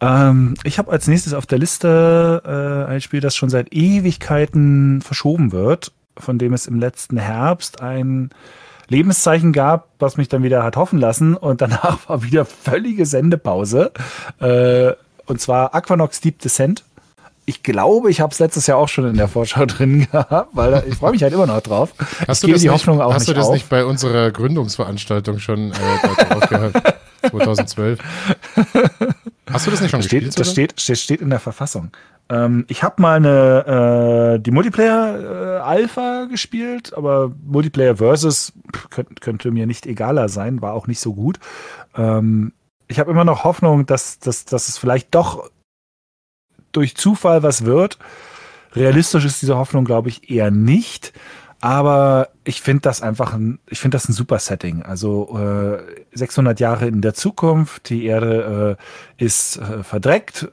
Ähm, ich habe als nächstes auf der Liste äh, ein Spiel, das schon seit Ewigkeiten verschoben wird, von dem es im letzten Herbst ein Lebenszeichen gab, was mich dann wieder hat hoffen lassen und danach war wieder völlige Sendepause. Äh, und zwar Aquanox Deep Descent. Ich glaube, ich habe es letztes Jahr auch schon in der Vorschau drin gehabt, weil ich freue mich halt immer noch drauf. Hast ich du das die Hoffnung auch hast nicht du das auf. nicht bei unserer Gründungsveranstaltung schon äh, drauf gehabt? 2012. Hast du das nicht schon steht, gespielt? Das steht, steht, steht in der Verfassung. Ähm, ich habe mal eine äh, die Multiplayer äh, Alpha gespielt, aber Multiplayer Versus könnte, könnte mir nicht egaler sein, war auch nicht so gut. Ähm, ich habe immer noch Hoffnung, dass, dass, dass es vielleicht doch durch Zufall was wird. Realistisch ist diese Hoffnung, glaube ich, eher nicht. Aber ich finde das einfach ein, ich finde das ein super Setting. Also äh, 600 Jahre in der Zukunft, die Erde äh, ist äh, verdreckt,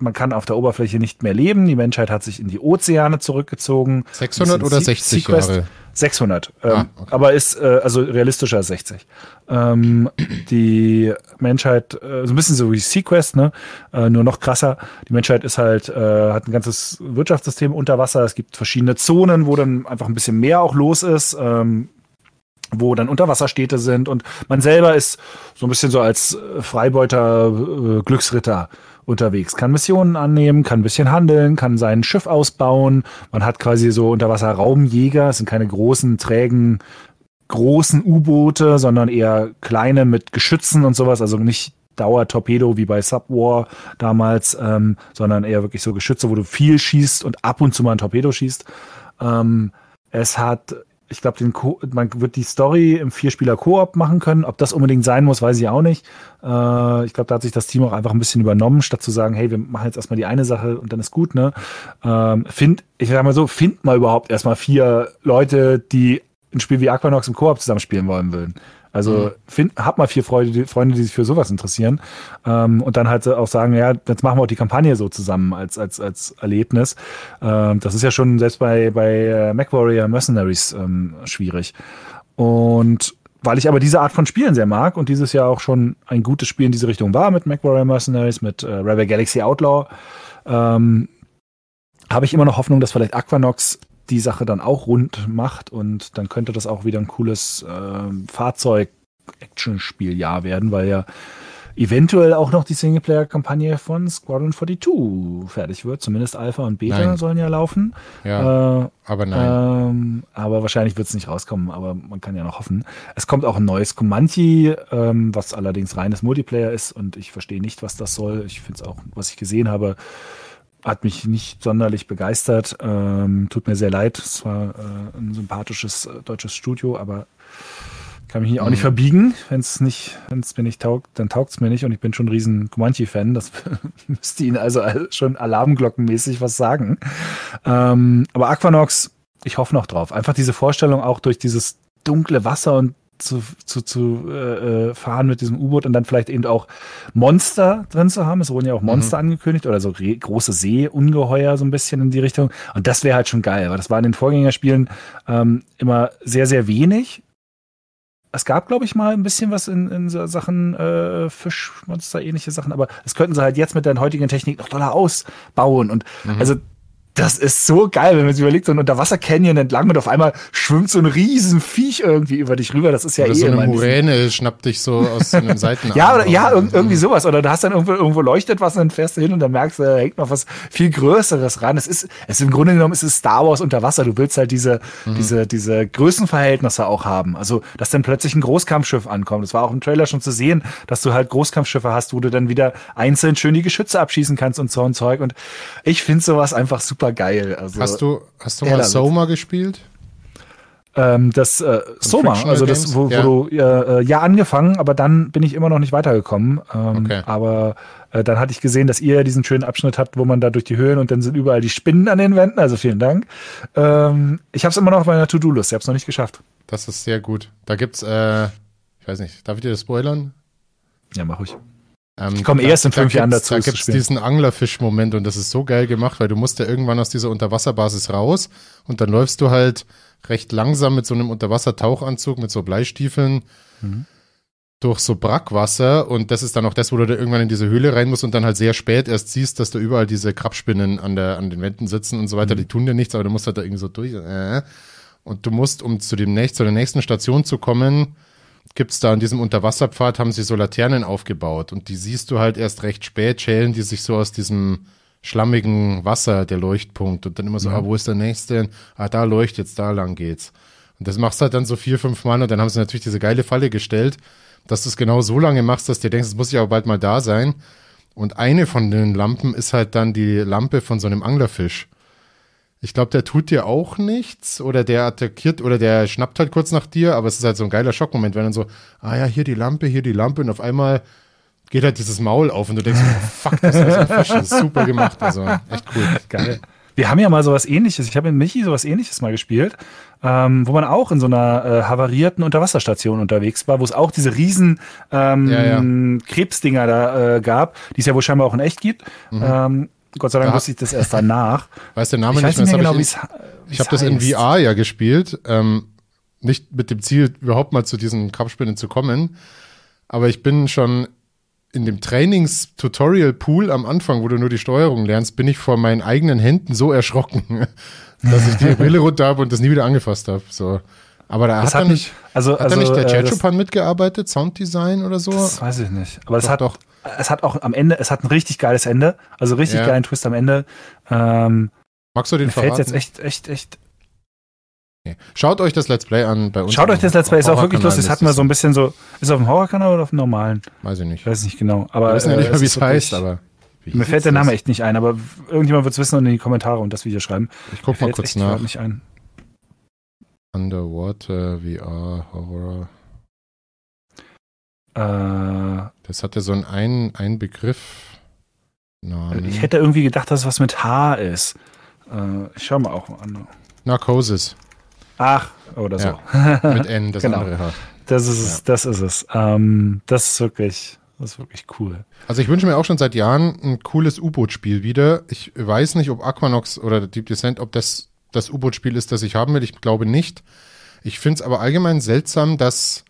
man kann auf der Oberfläche nicht mehr leben. Die Menschheit hat sich in die Ozeane zurückgezogen. 600 oder 60 Jahre? 600. Ähm, ah, okay. Aber ist äh, also realistischer als 60. Ähm, die Menschheit, äh, so ein bisschen so wie Sequest, ne? Äh, nur noch krasser. Die Menschheit ist halt, äh, hat ein ganzes Wirtschaftssystem unter Wasser. Es gibt verschiedene Zonen, wo dann einfach ein bisschen mehr auch los ist. Ähm, wo dann Unterwasserstädte sind und man selber ist so ein bisschen so als Freibeuter äh, Glücksritter unterwegs, kann Missionen annehmen, kann ein bisschen handeln, kann sein Schiff ausbauen. Man hat quasi so Unterwasser-Raumjäger, es sind keine großen, trägen, großen U-Boote, sondern eher kleine mit Geschützen und sowas, also nicht Dauer-Torpedo wie bei Subwar damals, ähm, sondern eher wirklich so Geschütze, wo du viel schießt und ab und zu mal ein Torpedo schießt. Ähm, es hat ich glaube, man wird die Story im Vierspieler-Koop machen können. Ob das unbedingt sein muss, weiß ich auch nicht. Äh, ich glaube, da hat sich das Team auch einfach ein bisschen übernommen, statt zu sagen, hey, wir machen jetzt erstmal die eine Sache und dann ist gut, ne? Ähm, find, ich sag mal so, find mal überhaupt erstmal vier Leute, die ein Spiel wie Aquanox im Koop zusammen spielen wollen würden. Also mhm. find, hab mal vier Freunde die, Freunde, die sich für sowas interessieren ähm, und dann halt auch sagen, ja, jetzt machen wir auch die Kampagne so zusammen als als als Erlebnis. Ähm, das ist ja schon selbst bei bei äh, MacWarrior Mercenaries ähm, schwierig. Und weil ich aber diese Art von Spielen sehr mag und dieses Jahr auch schon ein gutes Spiel in diese Richtung war mit MacWarrior Mercenaries, mit äh, Rebel Galaxy Outlaw, ähm, habe ich immer noch Hoffnung, dass vielleicht Aquanox die Sache dann auch rund macht und dann könnte das auch wieder ein cooles äh, Fahrzeug-Action-Spieljahr werden, weil ja eventuell auch noch die Singleplayer-Kampagne von Squadron 42 fertig wird. Zumindest Alpha und Beta nein. sollen ja laufen. Ja, äh, aber nein. Ähm, aber wahrscheinlich wird es nicht rauskommen, aber man kann ja noch hoffen. Es kommt auch ein neues Comanche, ähm, was allerdings reines Multiplayer ist und ich verstehe nicht, was das soll. Ich finde es auch, was ich gesehen habe, hat mich nicht sonderlich begeistert. Ähm, tut mir sehr leid. Es war äh, ein sympathisches äh, deutsches Studio, aber kann mich auch mhm. nicht verbiegen. Wenn es nicht, wenn es mir nicht taugt, dann taugt es mir nicht. Und ich bin schon ein riesen Comanche-Fan. Das müsste Ihnen also schon alarmglockenmäßig was sagen. Ähm, aber Aquanox, ich hoffe noch drauf. Einfach diese Vorstellung auch durch dieses dunkle Wasser und zu, zu, zu äh, äh, fahren mit diesem U-Boot und dann vielleicht eben auch Monster drin zu haben. Es wurden ja auch Monster mhm. angekündigt oder so große Seeungeheuer so ein bisschen in die Richtung. Und das wäre halt schon geil, weil das war in den Vorgängerspielen ähm, immer sehr, sehr wenig. Es gab, glaube ich, mal ein bisschen was in, in so Sachen äh, Fischmonster, ähnliche Sachen, aber das könnten sie halt jetzt mit der heutigen Technik noch toller ausbauen. Und mhm. also das ist so geil, wenn man sich überlegt, so ein Unterwasser-Canyon entlang und auf einmal schwimmt so ein riesen Viech irgendwie über dich rüber. Das ist ja oder eh so eine Muräne schnappt dich so aus einem Seitenarm. ja, oder, ja, irgendwie sowas. Oder du hast dann irgendwo, irgendwo leuchtet was und dann fährst du hin und dann merkst du, da hängt noch was viel Größeres ran. Es ist, es ist im Grunde genommen ist es Star Wars unter Wasser. Du willst halt diese, mhm. diese, diese Größenverhältnisse auch haben. Also, dass dann plötzlich ein Großkampfschiff ankommt. Das war auch im Trailer schon zu sehen, dass du halt Großkampfschiffe hast, wo du dann wieder einzeln schön die Geschütze abschießen kannst und so ein Zeug. Und ich finde sowas einfach super super geil. Also, hast du, hast du mal Soma gespielt? Ähm, das äh, Soma, also das, wo, ja. wo du äh, ja angefangen, aber dann bin ich immer noch nicht weitergekommen. Ähm, okay. Aber äh, dann hatte ich gesehen, dass ihr diesen schönen Abschnitt habt, wo man da durch die Höhen und dann sind überall die Spinnen an den Wänden. Also vielen Dank. Ähm, ich habe es immer noch auf meiner To-Do-List. Ich habe es noch nicht geschafft. Das ist sehr gut. Da gibt's, äh, ich weiß nicht, darf ich dir das spoilern? Ja, mach ich. Ähm, Ich komme erst in fünf Jahren dazu, Da es gibt's spielen. diesen Anglerfisch-Moment und das ist so geil gemacht, weil du musst ja irgendwann aus dieser Unterwasserbasis raus und dann läufst du halt recht langsam mit so einem Unterwassertauchanzug, mit so Bleistiefeln Mhm. durch so Brackwasser und das ist dann auch das, wo du da irgendwann in diese Höhle rein musst und dann halt sehr spät erst siehst, dass da überall diese Krabspinnen an, der, an den Wänden sitzen und so weiter. Mhm. Die tun dir nichts, aber du musst halt da irgendwie so durch. Äh. Und du musst, um zu, dem nächsten, zu der nächsten Station zu kommen, gibt's da an diesem Unterwasserpfad, haben sie so Laternen aufgebaut und die siehst du halt erst recht spät, schälen die sich so aus diesem schlammigen Wasser, der Leuchtpunkt und dann immer so, Ja. ah, wo ist der nächste? Ah, da leuchtet's, da lang geht's. Und das machst du halt dann so vier, fünf Mal und dann haben sie natürlich diese geile Falle gestellt, dass du es genau so lange machst, dass du dir denkst, es muss ja auch bald mal da sein. Und eine von den Lampen ist halt dann die Lampe von so einem Anglerfisch. Ich glaube, der tut dir auch nichts oder der attackiert oder der schnappt halt kurz nach dir, aber es ist halt so ein geiler Schockmoment, wenn dann so, ah ja, hier die Lampe, hier die Lampe und auf einmal geht halt dieses Maul auf und du denkst, oh, fuck, das ist ein Fisch, das ist super gemacht, also echt cool. Geil. Wir haben ja mal sowas ähnliches. Ich habe mit Michi sowas ähnliches mal gespielt, ähm, wo man auch in so einer äh, havarierten Unterwasserstation unterwegs war, wo es auch diese riesen ähm, Ja, ja. Krebsdinger da äh, gab, die es ja wohl scheinbar auch in echt gibt. Ähm, Gott sei Dank. Da- wusste ich das erst danach. Weiß der Name ich weiß nicht nicht mehr mehr, genau, das ich, ich habe das in VR ja gespielt, ähm, nicht mit dem Ziel, überhaupt mal zu diesen Krabspinnen zu kommen, aber ich bin schon in dem Trainings-Tutorial-Pool am Anfang, wo du nur die Steuerung lernst, bin ich vor meinen eigenen Händen so erschrocken, dass ich die Brille runter habe und das nie wieder angefasst habe. So. Aber da Das hat, hat mich- nicht, also- hat also, nicht der äh, das- mitgearbeitet, Sounddesign oder so? Das weiß ich nicht. Aber es Doch, hat doch. Es hat auch am Ende, es hat ein richtig geiles Ende. Also richtig Ja. geilen Twist am Ende. Ähm, Magst du den mir fällt verraten? jetzt echt, echt, echt. Nee. Schaut euch das Let's Play an bei uns. Schaut euch das Let's Play, ist auch wirklich lustig. Das wir ist so ein bisschen so. Ist es auf dem Horrorkanal oder auf dem normalen? Weiß ich nicht. Ich weiß nicht genau. Aber ja äh, nicht mal, wie es heißt, aber. Mir fällt der Name echt nicht ein, aber irgendjemand wird es wissen und in die Kommentare und das Video schreiben. Ich guck mal kurz nach. nicht ein. Underwater VR Horror. Äh, Das hatte so einen ein, ein Begriff. Namen. Ich hätte irgendwie gedacht, dass es was mit H ist. Äh, ich schau mal auch mal an. Narcosis Ach, oder so. mit N, das Genau. andere H. Das ist es, das ist es. Ähm, das ist wirklich, das ist wirklich cool. Also ich wünsche mir auch schon seit Jahren ein cooles U-Boot-Spiel wieder. Ich weiß nicht, ob Aquanox oder Deep Descent, ob das das U-Boot-Spiel ist, das ich haben will. Ich glaube nicht. Ich finde es aber allgemein seltsam, dass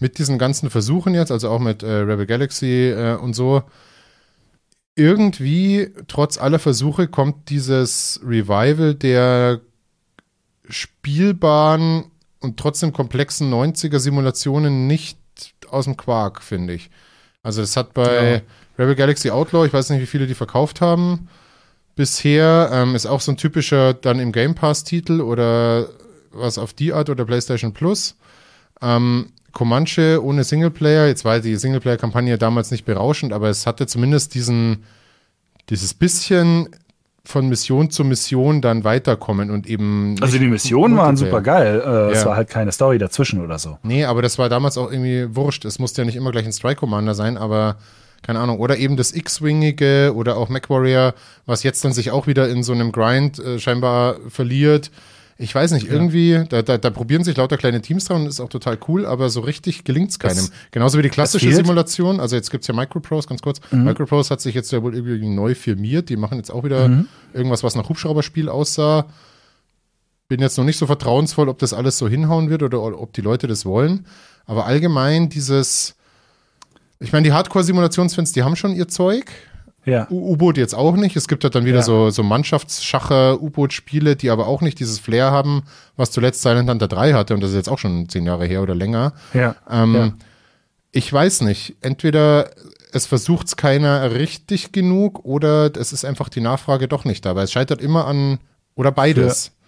mit diesen ganzen Versuchen jetzt, also auch mit äh, Rebel Galaxy äh, und so, irgendwie trotz aller Versuche kommt dieses Revival der spielbaren und trotzdem komplexen 90er-Simulationen nicht aus dem Quark, finde ich. Also das hat bei Ja. Rebel Galaxy Outlaw, ich weiß nicht, wie viele die verkauft haben, bisher, ähm, ist auch so ein typischer dann im Game Pass-Titel oder was auf die Art oder PlayStation Plus. Ähm, Comanche ohne Singleplayer, jetzt war die Singleplayer-Kampagne damals nicht berauschend, aber es hatte zumindest diesen, dieses bisschen von Mission zu Mission dann weiterkommen und eben. Also die Missionen waren super geil. Äh, Es Ja. war halt keine Story dazwischen oder so. Nee, aber das war damals auch irgendwie wurscht. Es musste ja nicht immer gleich ein Strike Commander sein, aber keine Ahnung. Oder eben das X-Wingige oder auch MacWarrior, was jetzt dann sich auch wieder in so einem Grind äh, scheinbar verliert. Ich weiß nicht, irgendwie, da, da, da probieren sich lauter kleine Teams dran und ist auch total cool, aber so richtig gelingt es keinem. Das- Genauso wie die klassische. Simulation. Also jetzt gibt's ja Microprose, ganz kurz. Microprose hat sich jetzt ja wohl irgendwie neu firmiert. Die machen jetzt auch wieder irgendwas, was nach Hubschrauberspiel aussah bin jetzt noch nicht so vertrauensvoll, ob das alles so hinhauen wird oder ob die Leute das wollen. Aber allgemein dieses, ich meine, die Hardcore-Simulationsfans, die haben schon ihr Zeug. Ja. U-Boot jetzt auch nicht. Es gibt halt dann wieder Ja. so, so Mannschaftsschacher, U-Boot-Spiele, die aber auch nicht dieses Flair haben, was zuletzt Silent Hunter 3 hatte. Und das ist jetzt auch schon zehn Jahre her oder länger. Ja. Ähm, Ja. Ich weiß nicht. Entweder es versucht es keiner richtig genug oder es ist einfach die Nachfrage doch nicht da. Weil es scheitert immer an, oder beides. Für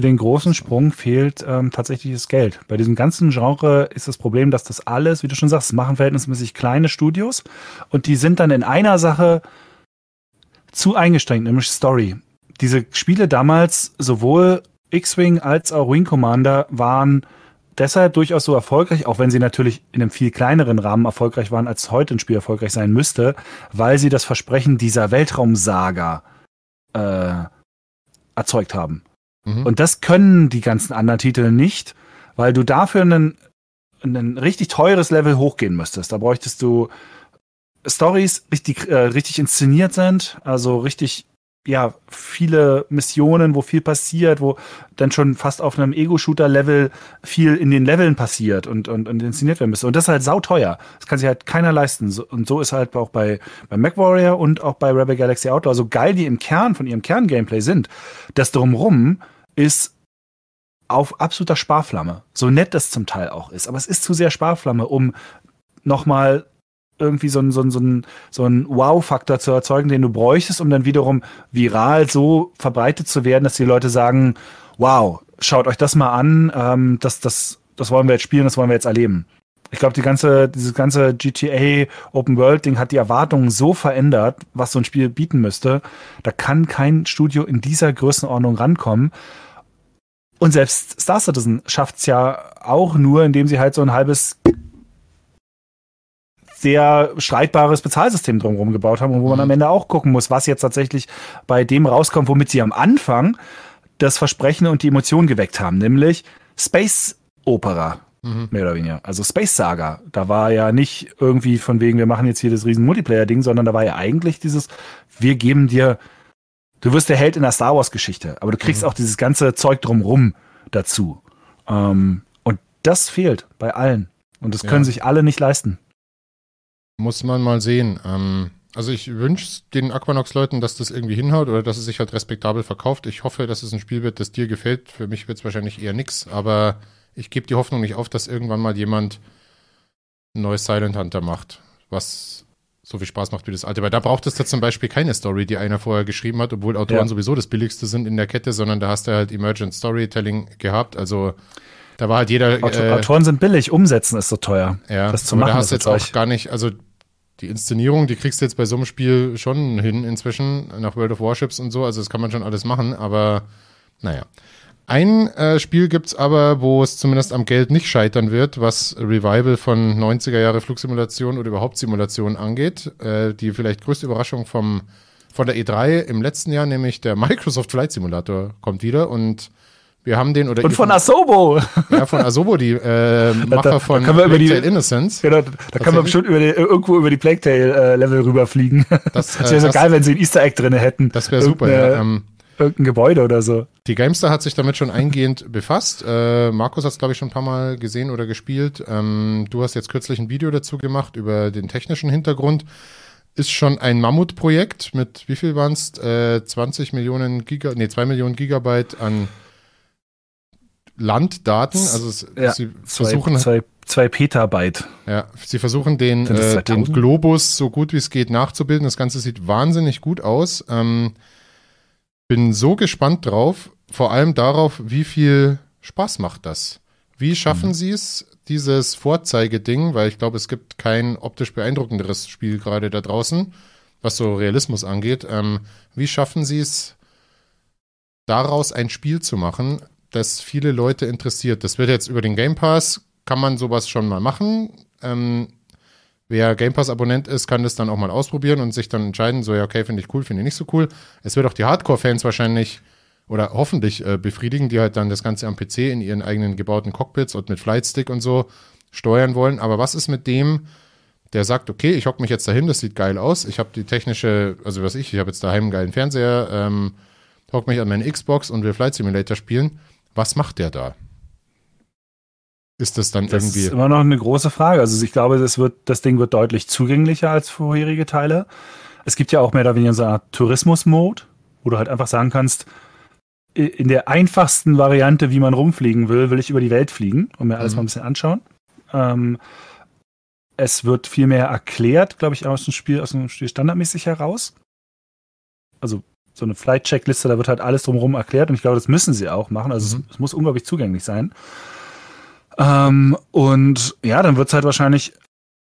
den großen Sprung fehlt ähm, tatsächlich das Geld. Bei diesem ganzen Genre ist das Problem, dass das alles, wie du schon sagst, machen verhältnismäßig kleine Studios und die sind dann in einer Sache zu eingeschränkt, nämlich Story. Diese Spiele damals, sowohl X-Wing als auch Wing Commander, waren deshalb durchaus so erfolgreich, auch wenn sie natürlich in einem viel kleineren Rahmen erfolgreich waren, als heute ein Spiel erfolgreich sein müsste, weil sie das Versprechen dieser Weltraumsaga äh, erzeugt haben. Mhm. Und das können die ganzen anderen Titel nicht, weil du dafür einen, ein richtig teures Level hochgehen müsstest. Da bräuchtest du Stories richtig, äh, richtig inszeniert sind, also richtig ja, viele Missionen, wo viel passiert, wo dann schon fast auf einem Ego-Shooter-Level viel in den Leveln passiert und, und, und inszeniert werden müsste. Und das ist halt sauteuer. Das kann sich halt keiner leisten. Und so ist halt auch bei, bei MacWarrior und auch bei Rebel Galaxy Outlaw, so geil die im Kern von ihrem Kern-Gameplay sind, das drumrum ist auf absoluter Sparflamme. So nett das zum Teil auch ist. Aber es ist zu sehr Sparflamme, um nochmal irgendwie so ein, so so ein, so ein Wow-Faktor zu erzeugen, den du bräuchtest, um dann wiederum viral so verbreitet zu werden, dass die Leute sagen, wow, schaut euch das mal an, ähm, das, das, das wollen wir jetzt spielen, das wollen wir jetzt erleben. Ich glaube, die ganze, dieses ganze GTA Open World Ding hat die Erwartungen so verändert, was so ein Spiel bieten müsste. Da kann kein Studio in dieser Größenordnung rankommen. Und selbst Star Citizen schafft es ja auch nur, indem sie halt so ein halbes sehr streitbares Bezahlsystem drumherum gebaut haben und wo man am mhm. Ende auch gucken muss, was jetzt tatsächlich bei dem rauskommt, womit sie am Anfang das Versprechen und die Emotion geweckt haben, nämlich Space Opera. Mhm. Mehr oder weniger. Also Space Saga. Da war ja nicht irgendwie von wegen, wir machen jetzt hier das riesen Multiplayer-Ding, sondern da war ja eigentlich dieses, wir geben dir, du wirst der Held in der Star Wars-Geschichte, aber du kriegst mhm. auch dieses ganze Zeug drumrum dazu. Ähm, und das fehlt bei allen. Und das können ja. sich alle nicht leisten. Muss man mal sehen. Ähm, also ich wünsche den Aquanox-Leuten, dass das irgendwie hinhaut oder dass es sich halt respektabel verkauft. Ich hoffe, dass es ein Spiel wird, das dir gefällt. Für mich wird es wahrscheinlich eher nix, aber ich gebe die Hoffnung nicht auf, dass irgendwann mal jemand ein neues Silent Hunter macht, was so viel Spaß macht wie das alte. Weil da braucht es da zum Beispiel keine Story, die einer vorher geschrieben hat, obwohl Autoren ja. sowieso das billigste sind in der Kette, sondern da hast du halt Emergent Storytelling gehabt. Also da war halt jeder. Autor, äh, Autoren sind billig, umsetzen ist so teuer. Ja, das zu machen. Da hast du jetzt auch gar nicht, also die Inszenierung, die kriegst du jetzt bei so einem Spiel schon hin inzwischen, nach World of Warships und so. Also das kann man schon alles machen, aber naja. Ein äh, Spiel gibt's aber, wo es zumindest am Geld nicht scheitern wird, was Revival von 90er Jahre Flugsimulation oder überhaupt Simulation angeht. Äh, die vielleicht größte Überraschung vom, von der E3 im letzten Jahr, nämlich der Microsoft Flight Simulator kommt wieder und wir haben den oder und von Asobo. Ja, von Asobo, die äh, Macher da, von da Plague Tale Innocence. Genau, da, da können wir bestimmt über die, irgendwo über die Plague Tale äh, Level rüberfliegen. Das, das wäre so das, geil, wenn sie ein Easter Egg drin hätten. Das wäre super, ja. Ähm, irgendein Gebäude oder so. Die Gamestar hat sich damit schon eingehend befasst. Äh, Markus hat es, glaube ich, schon ein paar Mal gesehen oder gespielt. Ähm, du hast jetzt kürzlich ein Video dazu gemacht über den technischen Hintergrund. Ist schon ein Mammutprojekt mit, wie viel waren es? Äh, 20 Millionen Giga, nee, 2 Millionen Gigabyte an Landdaten. Also es, ja, sie zwei, versuchen zwei, zwei Petabyte. Ja, sie versuchen den, äh, den Globus so gut wie es geht nachzubilden. Das Ganze sieht wahnsinnig gut aus. Ähm, bin so gespannt drauf, vor allem darauf, wie viel Spaß macht das. Wie schaffen mhm. sie es, dieses Vorzeigeding, weil ich glaube, es gibt kein optisch beeindruckenderes Spiel gerade da draußen, was so Realismus angeht. Ähm, wie schaffen sie es, daraus ein Spiel zu machen, das viele Leute interessiert. Das wird jetzt über den Game Pass, kann man sowas schon mal machen. Ähm, wer Game Pass-Abonnent ist, kann das dann auch mal ausprobieren und sich dann entscheiden, so ja, okay, finde ich cool, finde ich nicht so cool. Es wird auch die Hardcore-Fans wahrscheinlich oder hoffentlich äh, befriedigen, die halt dann das Ganze am PC in ihren eigenen gebauten Cockpits und mit Flightstick und so steuern wollen. Aber was ist mit dem, der sagt, okay, ich hocke mich jetzt dahin, das sieht geil aus, ich habe die technische, also was ich, ich habe jetzt daheim einen geilen Fernseher, ähm, hocke mich an meine Xbox und will Flight Simulator spielen was macht der da? Ist das dann das irgendwie. Das ist immer noch eine große Frage. Also ich glaube, das, wird, das Ding wird deutlich zugänglicher als vorherige Teile. Es gibt ja auch mehr oder weniger so eine Art Tourismus-Mode, wo du halt einfach sagen kannst, in der einfachsten Variante, wie man rumfliegen will, will ich über die Welt fliegen und mir alles mhm. mal ein bisschen anschauen. Ähm, es wird viel mehr erklärt, glaube ich, aus dem Spiel, aus dem Spiel standardmäßig heraus. Also so eine Flight-Checkliste, da wird halt alles drumherum erklärt und ich glaube, das müssen sie auch machen. Also mhm. es, es, muss unglaublich zugänglich sein. Ähm, und ja, dann wird es halt wahrscheinlich,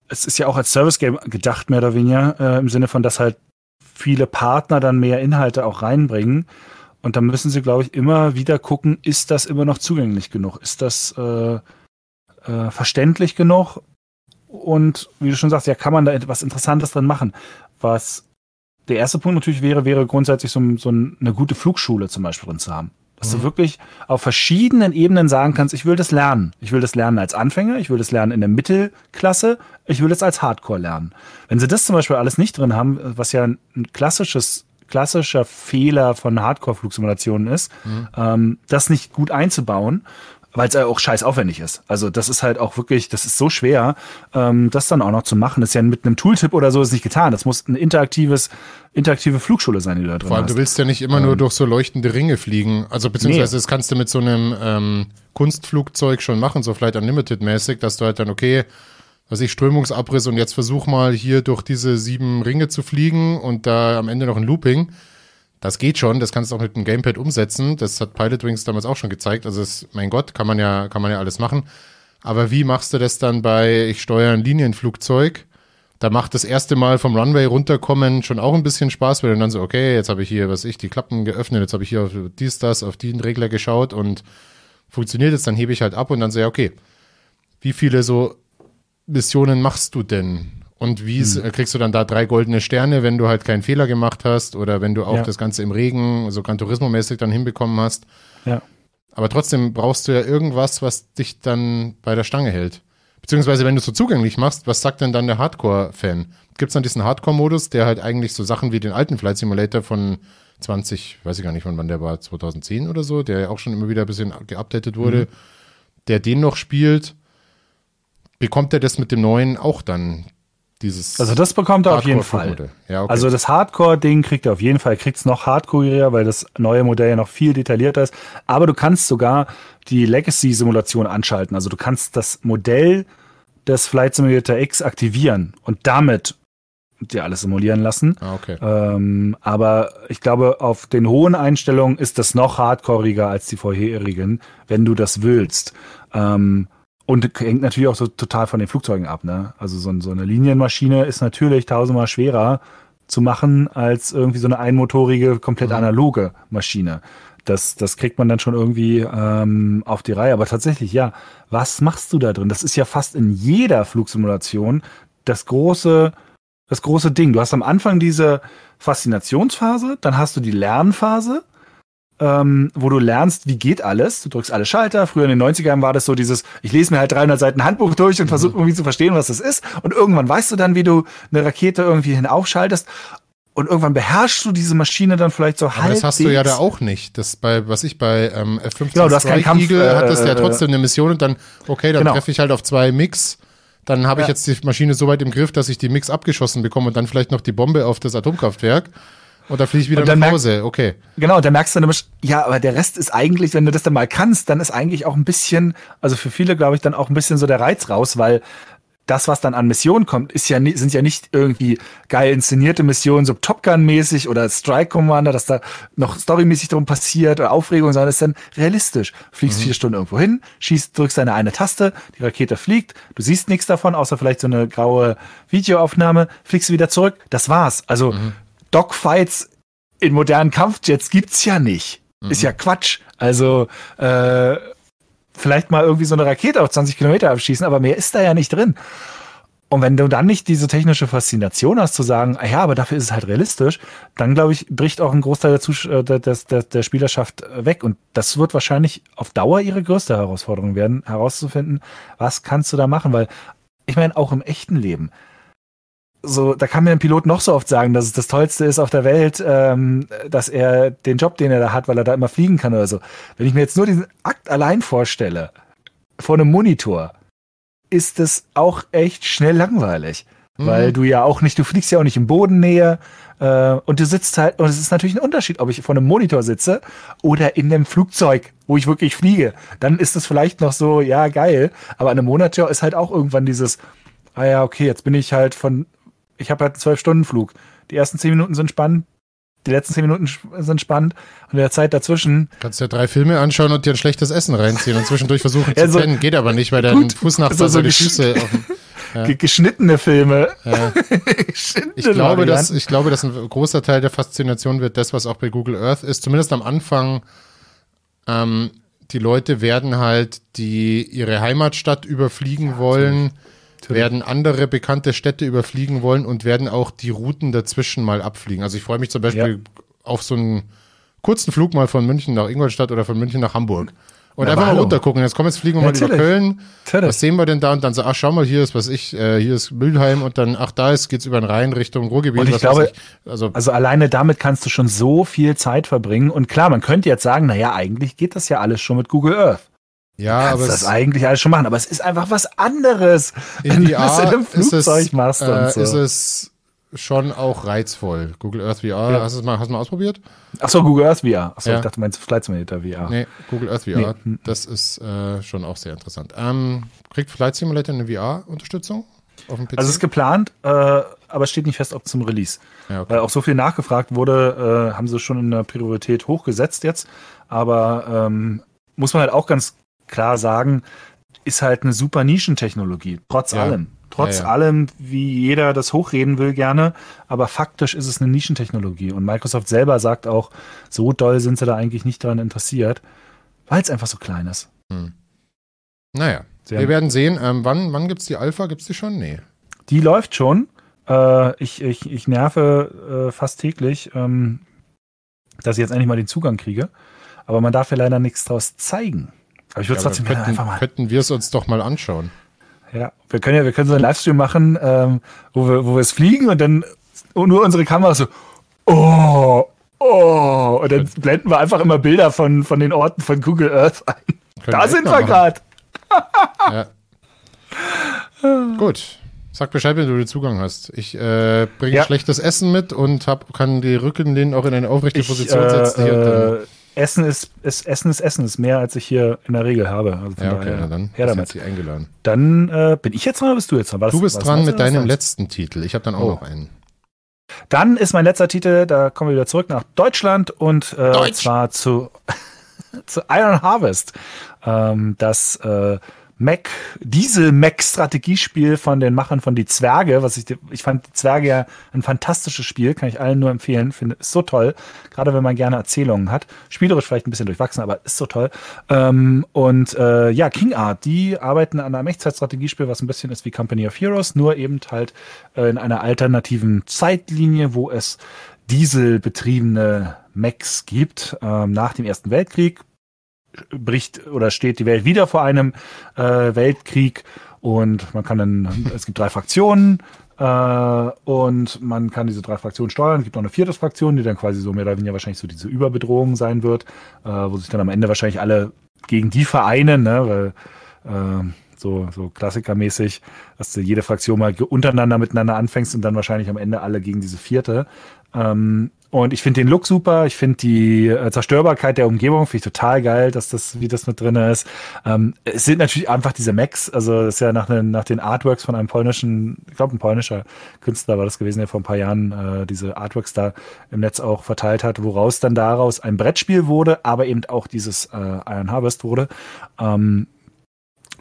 es ist ja auch als Service-Game gedacht, mehr oder weniger, äh, im Sinne von, dass halt viele Partner dann mehr Inhalte auch reinbringen. Und dann müssen sie, glaube ich, immer wieder gucken, ist das immer noch zugänglich genug? Ist das äh, äh, verständlich genug? Und wie du schon sagst, ja, kann man da etwas Interessantes drin machen, was der erste Punkt natürlich wäre, wäre grundsätzlich so, so eine gute Flugschule zum Beispiel drin zu haben. Dass mhm. du wirklich auf verschiedenen Ebenen sagen kannst, ich will das lernen. Ich will das lernen als Anfänger, ich will das lernen in der Mittelklasse, ich will das als Hardcore lernen. Wenn sie das zum Beispiel alles nicht drin haben, was ja ein klassisches klassischer Fehler von Hardcore-Flugsimulationen ist, mhm. ähm, das nicht gut einzubauen, weil es ja auch scheiß aufwendig ist. Also das ist halt auch wirklich, das ist so schwer, ähm, das dann auch noch zu machen. Das ist ja mit einem Tooltip oder so ist nicht getan. Das muss ein interaktives, interaktive Flugschule sein, die du da drin Vor allem, hast. du willst ja nicht immer ähm, nur durch so leuchtende Ringe fliegen. Also beziehungsweise nee. das kannst du mit so einem ähm, Kunstflugzeug schon machen, so Flight Unlimited mäßig, dass du halt dann, okay, was ich, Strömungsabriss und jetzt versuch mal hier durch diese sieben Ringe zu fliegen und da am Ende noch ein Looping. Das geht schon, das kannst du auch mit dem Gamepad umsetzen. Das hat Pilot Wings damals auch schon gezeigt. Also, es, mein Gott, kann man ja, kann man ja alles machen. Aber wie machst du das dann bei, ich steuere ein Linienflugzeug? Da macht das erste Mal vom Runway runterkommen schon auch ein bisschen Spaß, weil dann so, okay, jetzt habe ich hier, was ich, die Klappen geöffnet, jetzt habe ich hier auf dies, das, auf den Regler geschaut und funktioniert jetzt, dann hebe ich halt ab und dann so, ja, okay, wie viele so Missionen machst du denn? Und wie hm. kriegst du dann da drei goldene Sterne, wenn du halt keinen Fehler gemacht hast oder wenn du auch ja. das Ganze im Regen, so Gran Turismo-mäßig dann hinbekommen hast? Ja. Aber trotzdem brauchst du ja irgendwas, was dich dann bei der Stange hält. Beziehungsweise, wenn du es so zugänglich machst, was sagt denn dann der Hardcore-Fan? Gibt es dann diesen Hardcore-Modus, der halt eigentlich so Sachen wie den alten Flight Simulator von 20, weiß ich gar nicht, von wann der war, 2010 oder so, der ja auch schon immer wieder ein bisschen geupdatet wurde, mhm. der den noch spielt, bekommt er das mit dem neuen auch dann dieses. Also das bekommt er auf jeden Fall. Ja, okay. Also das Hardcore-Ding kriegt er auf jeden Fall. Kriegt es noch hardcoreiger, weil das neue Modell ja noch viel detaillierter ist. Aber du kannst sogar die Legacy-Simulation anschalten. Also du kannst das Modell des Flight Simulator X aktivieren und damit dir alles simulieren lassen. Ah, okay. Ähm, aber ich glaube, auf den hohen Einstellungen ist das noch hardcoreiger als die vorherigen, wenn du das willst. Ähm, und hängt natürlich auch so total von den Flugzeugen ab. Ne? Also so, so eine Linienmaschine ist natürlich tausendmal schwerer zu machen als irgendwie so eine einmotorige, komplett mhm. analoge Maschine. Das, das kriegt man dann schon irgendwie ähm, auf die Reihe. Aber tatsächlich, ja, was machst du da drin? Das ist ja fast in jeder Flugsimulation das große, das große Ding. Du hast am Anfang diese Faszinationsphase, dann hast du die Lernphase, ähm, wo du lernst, wie geht alles. Du drückst alle Schalter. Früher in den 90ern war das so dieses, ich lese mir halt 300 Seiten Handbuch durch und mhm. versuche irgendwie zu verstehen, was das ist. Und irgendwann weißt du dann, wie du eine Rakete irgendwie hinaufschaltest. Und irgendwann beherrschst du diese Maschine dann vielleicht so halb. Das hast du ja da auch nicht. Das bei, was ich bei ähm, F-15 genau, Strike Kampf, Eagle äh, hattest ja trotzdem eine Mission und dann, okay, dann genau. treffe ich halt auf zwei Mix. Dann habe ich ja. jetzt die Maschine so weit im Griff, dass ich die Mix abgeschossen bekomme und dann vielleicht noch die Bombe auf das Atomkraftwerk. Und da fliege ich wieder nach Hause, okay. Genau, da merkst du nämlich, ja, aber der Rest ist eigentlich, wenn du das dann mal kannst, dann ist eigentlich auch ein bisschen, also für viele glaube ich dann auch ein bisschen so der Reiz raus, weil das, was dann an Missionen kommt, ist ja sind ja nicht irgendwie geil inszenierte Missionen, so Top Gun-mäßig oder Strike Commander, dass da noch storymäßig drum passiert oder Aufregung, sondern es ist dann realistisch. Fliegst mhm. vier Stunden irgendwo hin, schießt, drückst deine eine Taste, die Rakete fliegt, du siehst nichts davon, außer vielleicht so eine graue Videoaufnahme, fliegst wieder zurück, das war's. Also mhm. Dogfights in modernen Kampfjets gibt's ja nicht. Mhm. Ist ja Quatsch. Also äh, vielleicht mal irgendwie so eine Rakete auf 20 Kilometer abschießen, aber mehr ist da ja nicht drin. Und wenn du dann nicht diese technische Faszination hast, zu sagen, ah ja, aber dafür ist es halt realistisch, dann glaube ich, bricht auch ein Großteil der, Zus äh, der, der, der Spielerschaft weg. Und das wird wahrscheinlich auf Dauer ihre größte Herausforderung werden, herauszufinden, was kannst du da machen, weil ich meine, auch im echten Leben, so, da kann mir ein Pilot noch so oft sagen, dass es das Tollste ist auf der Welt, ähm, dass er den Job, den er da hat, weil er da immer fliegen kann oder so. Wenn ich mir jetzt nur diesen Akt allein vorstelle, vor einem Monitor, ist es auch echt schnell langweilig. Mhm. Weil du ja auch nicht, du fliegst ja auch nicht in Bodennähe äh, und du sitzt halt, und es ist natürlich ein Unterschied, ob ich vor einem Monitor sitze oder in einem Flugzeug, wo ich wirklich fliege. Dann ist es vielleicht noch so, ja, geil, aber an einem Monitor ist halt auch irgendwann dieses, ah ja, okay, jetzt bin ich halt von ich habe halt einen Zwölf-Stunden-Flug. Die ersten zehn Minuten sind spannend, die letzten zehn Minuten sind spannend und in der Zeit dazwischen. Kannst ja drei Filme anschauen und dir ein schlechtes Essen reinziehen und zwischendurch versuchen zu also, pennen. Geht aber nicht, weil dein Fußnachbar so, so die Füße auf ja. geschnittene Filme. Ja. ich, glaube, dass, ich glaube, dass ein großer Teil der Faszination wird das, was auch bei Google Earth ist. Zumindest am Anfang. Ähm, die Leute werden halt die ihre Heimatstadt überfliegen ja, wollen. Natürlich werden andere bekannte Städte überfliegen wollen und werden auch die Routen dazwischen mal abfliegen. Also ich freue mich zum Beispiel ja. auf so ein kurzen Flug mal von München nach Ingolstadt oder von München nach Hamburg. Und Na, einfach mal runtergucken. Jetzt kommen jetzt fliegen wir mal über Natürlich. Köln. Natürlich. Was sehen wir denn da? Und dann so, ach, schau mal, hier ist was ich, äh, hier ist Mülheim und dann, ach, da ist, geht's über den Rhein Richtung Ruhrgebiet. Und ich glaube- ich. Also, Also alleine damit kannst du schon so viel Zeit verbringen. Und klar, man könnte jetzt sagen, naja, eigentlich geht das ja alles schon mit Google Earth. Ja, Kannst aber das eigentlich alles schon machen, aber es ist einfach was anderes. wenn du das VR in einem ist es, Flugzeug machst äh, und so. ist es schon auch reizvoll. Google Earth VR, Ja. hast du es mal, hast du mal ausprobiert? Achso, Google Earth VR. Achso, Ja. ich dachte, du meinst Flight Simulator VR. Nee, Google Earth VR. Nee. Das ist äh, schon auch sehr interessant. Ähm, kriegt Flight Simulator eine VR-Unterstützung auf dem PC? Also es ist geplant, äh, aber es steht nicht fest, ob zum Release. ja, okay. Weil auch so viel nachgefragt wurde, äh, haben sie schon in der Priorität hochgesetzt jetzt. Aber ähm, muss man halt auch ganz klar sagen, ist halt eine super Nischentechnologie, trotz Ja. allem. Trotz Ja, ja. allem, wie jeder das hochreden will gerne, aber faktisch ist es eine Nischentechnologie. Und Microsoft selber sagt auch, so doll sind sie da eigentlich nicht daran interessiert, weil es einfach so klein ist. Naja, Sie wir werden sehen. Ähm, wann wann gibt es die Alpha? Gibt es die schon? Nee. Die läuft schon. Äh, ich, ich, ich nerve äh, fast täglich, ähm, dass ich jetzt endlich mal den Zugang kriege. Aber man darf ja leider nichts draus zeigen. Aber ich würde Ja, es trotzdem könnten, einfach mal. könnten wir es uns doch mal anschauen. Ja, wir können ja, wir können so einen Livestream machen, ähm, wo wir, wo wir es fliegen und dann nur unsere Kamera so, oh, oh, und dann blenden wir einfach immer Bilder von, von den Orten von Google Earth ein. Können Da echt sind wir gerade. Ja. Gut. Sag Bescheid, wenn du den Zugang hast. Ich äh, bringe Ja. schlechtes Essen mit und hab, kann die Rückenlehnen auch in eine aufrechte Ich, Position setzen. Hier, dann- äh, Essen ist, ist Essen ist Essen ist mehr als ich hier in der Regel habe. Also ja, okay, daher, dann her damit. jetzt sie eingeladen. Dann äh, bin ich jetzt dran oder bist du jetzt dran? War das- Du bist das dran meins mit deinem letzten Titel. Ich habe dann auch Oh. noch einen. Dann ist mein letzter Titel, da kommen wir wieder zurück nach Deutschland und äh, Deutsch. zwar zu, zu Iron Harvest. Ähm, das äh, Mac, diese Mac-Strategiespiel von den Machern von Die Zwerge, was ich, ich fand Die Zwerge ja ein fantastisches Spiel, kann ich allen nur empfehlen, finde, ist so toll, gerade wenn man gerne Erzählungen hat. Spielerisch vielleicht ein bisschen durchwachsen, aber ist so toll. Ähm, und äh, ja, King Art, die arbeiten an einem Echtzeitstrategiespiel, was ein bisschen ist wie Company of Heroes, nur eben halt äh, in einer alternativen Zeitlinie, wo es dieselbetriebene Mechs gibt, ähm, nach dem Ersten Weltkrieg bricht oder steht die Welt wieder vor einem äh, Weltkrieg und man kann dann, es gibt drei Fraktionen äh, und man kann diese drei Fraktionen steuern. Es gibt noch eine vierte Fraktion, die dann quasi so mehr oder weniger wahrscheinlich so diese Überbedrohung sein wird, äh, wo sich dann am Ende wahrscheinlich alle gegen die vereinen, ne, weil äh, so, so klassikermäßig, dass du jede Fraktion mal untereinander miteinander anfängst und dann wahrscheinlich am Ende alle gegen diese vierte. Ähm, und ich finde den Look super. Ich finde die äh, Zerstörbarkeit der Umgebung finde ich total geil, dass das, wie das mit drin ist. Ähm, es sind natürlich einfach diese Macs. Also das ist ja nach, den- nach den Artworks von einem polnischen, ich glaube ein polnischer Künstler war das gewesen, der vor ein paar Jahren äh, diese Artworks da im Netz auch verteilt hat, woraus dann daraus ein Brettspiel wurde, aber eben auch dieses äh, Iron Harvest wurde. Ähm,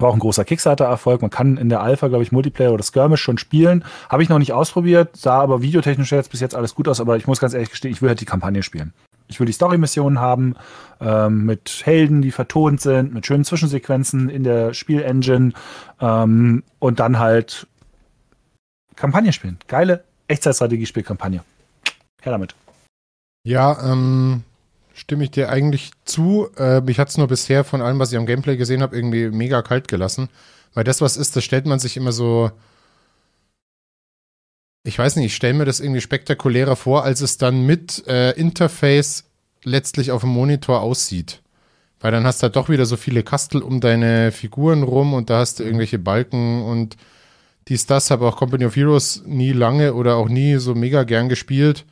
war auch ein großer Kickstarter-Erfolg. Man kann in der Alpha, glaube ich, Multiplayer oder Skirmish schon spielen. Habe ich noch nicht ausprobiert, sah aber videotechnisch jetzt bis jetzt alles gut aus, aber ich muss ganz ehrlich gestehen, ich will halt die Kampagne spielen. Ich will die Story-Missionen haben, ähm, mit Helden, die vertont sind, mit schönen Zwischensequenzen in der Spielengine ähm, und dann halt Kampagne spielen. Geile Echtzeitstrategiespiel-Kampagne. Her damit. Ja, ähm, stimme ich dir eigentlich zu. Äh, mich hat es nur bisher von allem, was ich am Gameplay gesehen habe, irgendwie mega kalt gelassen. Weil das, was ist, das stellt man sich immer so. Ich weiß nicht, ich stelle mir das irgendwie spektakulärer vor, als es dann mit äh, Interface letztlich auf dem Monitor aussieht. Weil dann hast du halt doch wieder so viele Kastel um deine Figuren rum und da hast du irgendwelche Balken und dies, das. Habe auch Company of Heroes nie lange oder auch nie so mega gern gespielt.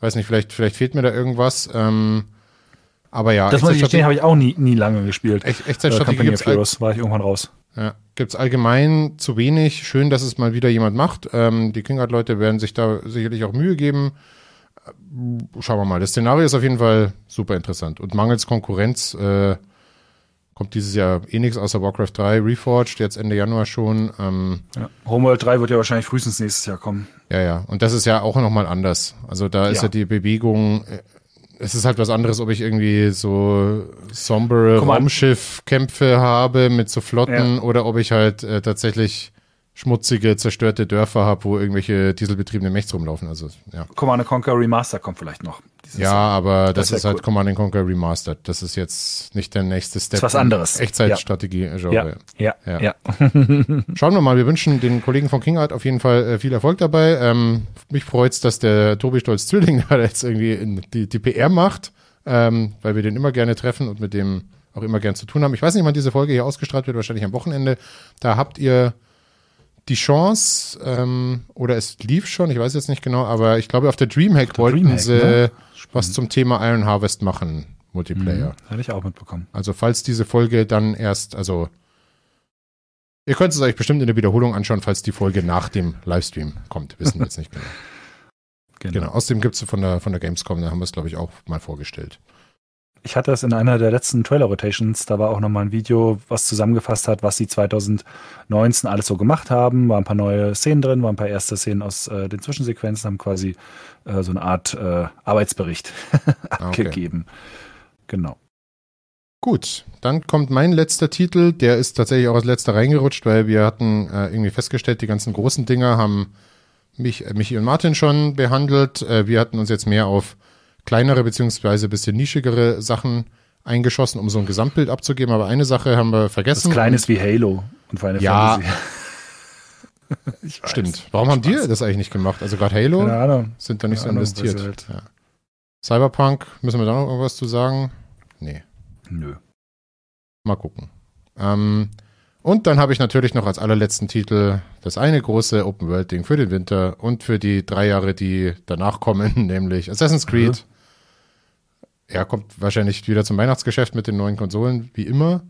Weiß nicht, vielleicht, vielleicht fehlt mir da irgendwas. Ähm, aber ja, Das muss ich gestehen, habe ich auch nie, nie lange gespielt. Echt- Äh, Echtzeitstrategie Company gibt's Heroes war ich irgendwann raus. ja, gibt's allgemein zu wenig. Schön, dass es mal wieder jemand macht. Ähm, die Kingart-Leute werden sich da sicherlich auch Mühe geben. Äh, Schauen wir mal. Das Szenario ist auf jeden Fall super interessant. Und mangels Konkurrenz äh, kommt dieses Jahr eh nichts außer Warcraft 3 Reforged, jetzt Ende Januar schon. Ähm, Ja. Homeworld 3 wird ja wahrscheinlich frühestens nächstes Jahr kommen. ja, ja. Und das ist ja auch nochmal anders. Also da ist Ja. ja die Bewegung, äh, es ist halt was anderes, ob ich irgendwie so sombere. Raumschiffkämpfe habe mit so Flotten oder ob ich halt äh, tatsächlich schmutzige, zerstörte Dörfer habe, wo irgendwelche dieselbetriebene Mechs rumlaufen. Also, ja. Command Conquer Remaster kommt vielleicht noch. Ja, aber das, das ist halt cool. Command Conquer Remastered. Das ist jetzt nicht der nächste Step. Das ist was anderes. Echtzeitstrategie-Genre. Ja, ja, ja. ja. Schauen wir mal. Wir wünschen den Kollegen von King Art auf jeden Fall äh, viel Erfolg dabei. Ähm, mich freut's, dass der Tobi Stolz Zwilling da jetzt irgendwie die, die PR macht, ähm, weil wir den immer gerne treffen und mit dem auch immer gern zu tun haben. Ich weiß nicht, wann diese Folge hier ausgestrahlt wird, wahrscheinlich am Wochenende. Da habt ihr die Chance, ähm, oder es lief schon, ich weiß jetzt nicht genau, aber ich glaube, auf der Dreamhack der wollten Dreamhack, sie ne? was zum Thema Iron Harvest machen, Multiplayer. Mhm, hatte ich auch mitbekommen. Also, falls diese Folge dann erst, also, ihr könnt es euch bestimmt in der Wiederholung anschauen, falls die Folge nach dem Livestream kommt. Wissen wir jetzt nicht genau. genau. genau. Außerdem gibt es von der, von der Gamescom, da haben wir es, glaube ich, auch mal vorgestellt ich hatte das in einer der letzten Trailer-Rotations, da war auch nochmal ein Video, was zusammengefasst hat, was sie 2019 alles so gemacht haben. Waren ein paar neue Szenen drin, waren ein paar erste Szenen aus äh, den Zwischensequenzen, haben quasi äh, so eine Art äh, Arbeitsbericht ah, abgegeben. Okay. Genau. Gut, dann kommt mein letzter Titel. Der ist tatsächlich auch als letzter reingerutscht, weil wir hatten äh, irgendwie festgestellt, die ganzen großen Dinger haben mich, Michi und Martin schon behandelt. Äh, wir hatten uns jetzt mehr auf kleinere beziehungsweise ein bisschen nischigere Sachen eingeschossen, um so ein Gesamtbild abzugeben. Aber eine Sache haben wir vergessen. Das Kleines wie Halo und Final ja, Stimmt. Warum haben die das eigentlich nicht gemacht? Also gerade Halo Ahnung. sind da nicht Keine so investiert. Halt ja. Cyberpunk, müssen wir da noch irgendwas zu sagen? Nee. Nö. Mal gucken. Ähm, und dann habe ich natürlich noch als allerletzten Titel das eine große Open-World-Ding für den Winter und für die drei Jahre, die danach kommen, nämlich Assassin's Creed. Mhm. Er kommt wahrscheinlich wieder zum Weihnachtsgeschäft mit den neuen Konsolen, wie immer.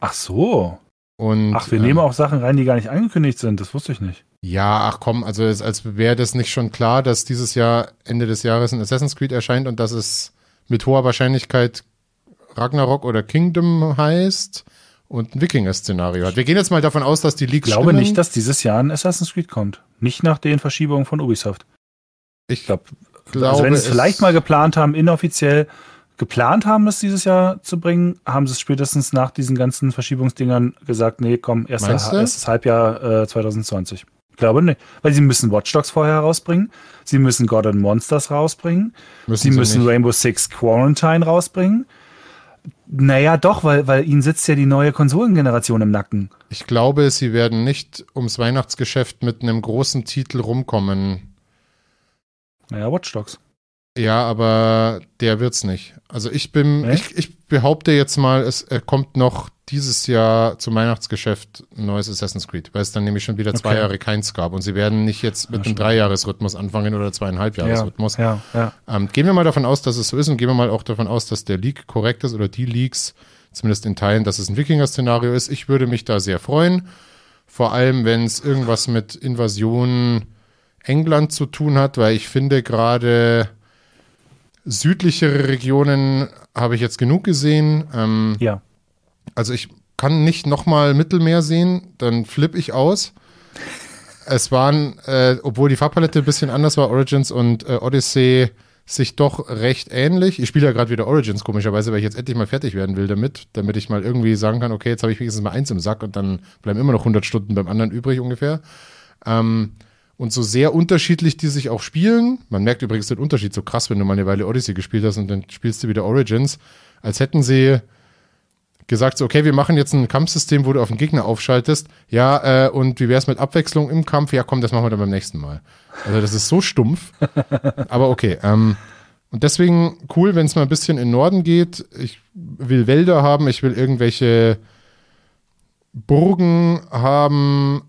Ach so. Und, ach, wir ähm, nehmen auch Sachen rein, die gar nicht angekündigt sind. Das wusste ich nicht. Ja, ach komm, also es, als wäre das nicht schon klar, dass dieses Jahr, Ende des Jahres, ein Assassin's Creed erscheint und dass es mit hoher Wahrscheinlichkeit Ragnarok oder Kingdom heißt und ein Wikinger-Szenario hat. Wir gehen jetzt mal davon aus, dass die Leaks Ich glaube stimmen. nicht, dass dieses Jahr ein Assassin's Creed kommt. Nicht nach den Verschiebungen von Ubisoft. Ich glaube, glaube, also wenn sie es vielleicht mal geplant haben, inoffiziell geplant haben, es dieses Jahr zu bringen, haben sie es spätestens nach diesen ganzen Verschiebungsdingern gesagt, nee, komm, erst erstes Halbjahr äh, 2020. Ich glaube nicht. Weil sie müssen Watch Dogs vorher rausbringen, sie müssen God and Monsters rausbringen, müssen sie, sie müssen nicht. Rainbow Six Quarantine rausbringen. Naja, doch, weil, weil ihnen sitzt ja die neue Konsolengeneration im Nacken. Ich glaube, sie werden nicht ums Weihnachtsgeschäft mit einem großen Titel rumkommen. Naja, Watch Dogs. Ja, aber der wird's nicht. Also ich bin, ich, ich, behaupte jetzt mal, es kommt noch dieses Jahr zum Weihnachtsgeschäft ein neues Assassin's Creed, weil es dann nämlich schon wieder okay. zwei Jahre keins gab und sie werden nicht jetzt mit ja, einem Dreijahresrhythmus anfangen oder zweieinhalb Jahresrhythmus. Ja, ja, ja. Ähm, gehen wir mal davon aus, dass es so ist und gehen wir mal auch davon aus, dass der Leak korrekt ist oder die Leaks, zumindest in Teilen, dass es ein Wikinger-Szenario ist. Ich würde mich da sehr freuen. Vor allem, wenn es irgendwas mit Invasion England zu tun hat, weil ich finde gerade südlichere Regionen habe ich jetzt genug gesehen. Ähm, ja. Also ich kann nicht nochmal Mittelmeer sehen, dann flippe ich aus. Es waren, äh, obwohl die Farbpalette ein bisschen anders war, Origins und äh, Odyssey sich doch recht ähnlich. Ich spiele ja gerade wieder Origins, komischerweise, weil ich jetzt endlich mal fertig werden will damit, damit ich mal irgendwie sagen kann, okay, jetzt habe ich wenigstens mal eins im Sack und dann bleiben immer noch 100 Stunden beim anderen übrig ungefähr. Ähm, und so sehr unterschiedlich die sich auch spielen. Man merkt übrigens den Unterschied so krass, wenn du mal eine Weile Odyssey gespielt hast und dann spielst du wieder Origins, als hätten sie gesagt, so, okay, wir machen jetzt ein Kampfsystem, wo du auf den Gegner aufschaltest. Ja, äh, und wie wär's mit Abwechslung im Kampf? Ja, komm, das machen wir dann beim nächsten Mal. Also das ist so stumpf. Aber okay. Ähm, und deswegen cool, wenn es mal ein bisschen in Norden geht. Ich will Wälder haben, ich will irgendwelche Burgen haben,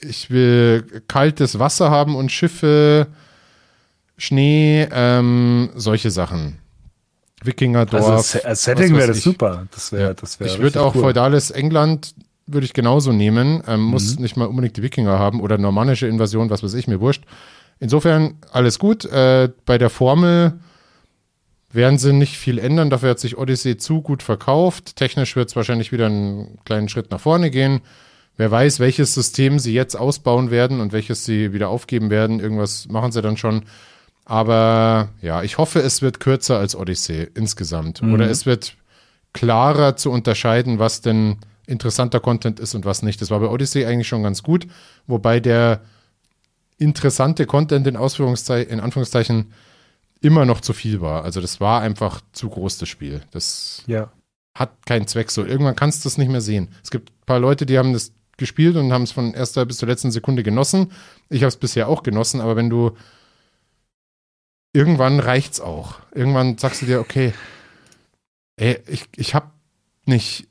ich will kaltes Wasser haben und Schiffe, Schnee, ähm, solche Sachen. Wikingerdorf. Also als Setting wäre das super. Das wäre, das wäre. Ich würde auch cool. feudales England würde ich genauso nehmen. Ähm, mhm. Muss nicht mal unbedingt die Wikinger haben oder normannische Invasion, was weiß ich, mir wurscht. Insofern alles gut. Äh, bei der Formel werden sie nicht viel ändern. Dafür hat sich Odyssey zu gut verkauft. Technisch wird es wahrscheinlich wieder einen kleinen Schritt nach vorne gehen. Wer weiß, welches System sie jetzt ausbauen werden und welches sie wieder aufgeben werden. Irgendwas machen sie dann schon. Aber ja, ich hoffe, es wird kürzer als Odyssey insgesamt. Mhm. Oder es wird klarer zu unterscheiden, was denn interessanter Content ist und was nicht. Das war bei Odyssey eigentlich schon ganz gut, wobei der interessante Content in, Ausführungszei in Anführungszeichen immer noch zu viel war. Also das war einfach zu groß, das Spiel. Das ja. hat keinen Zweck so. Irgendwann kannst du es nicht mehr sehen. Es gibt ein paar Leute, die haben das gespielt und haben es von erster bis zur letzten Sekunde genossen. Ich habe es bisher auch genossen, aber wenn du irgendwann reicht's auch. Irgendwann sagst du dir, okay, ey, ich, ich habe nicht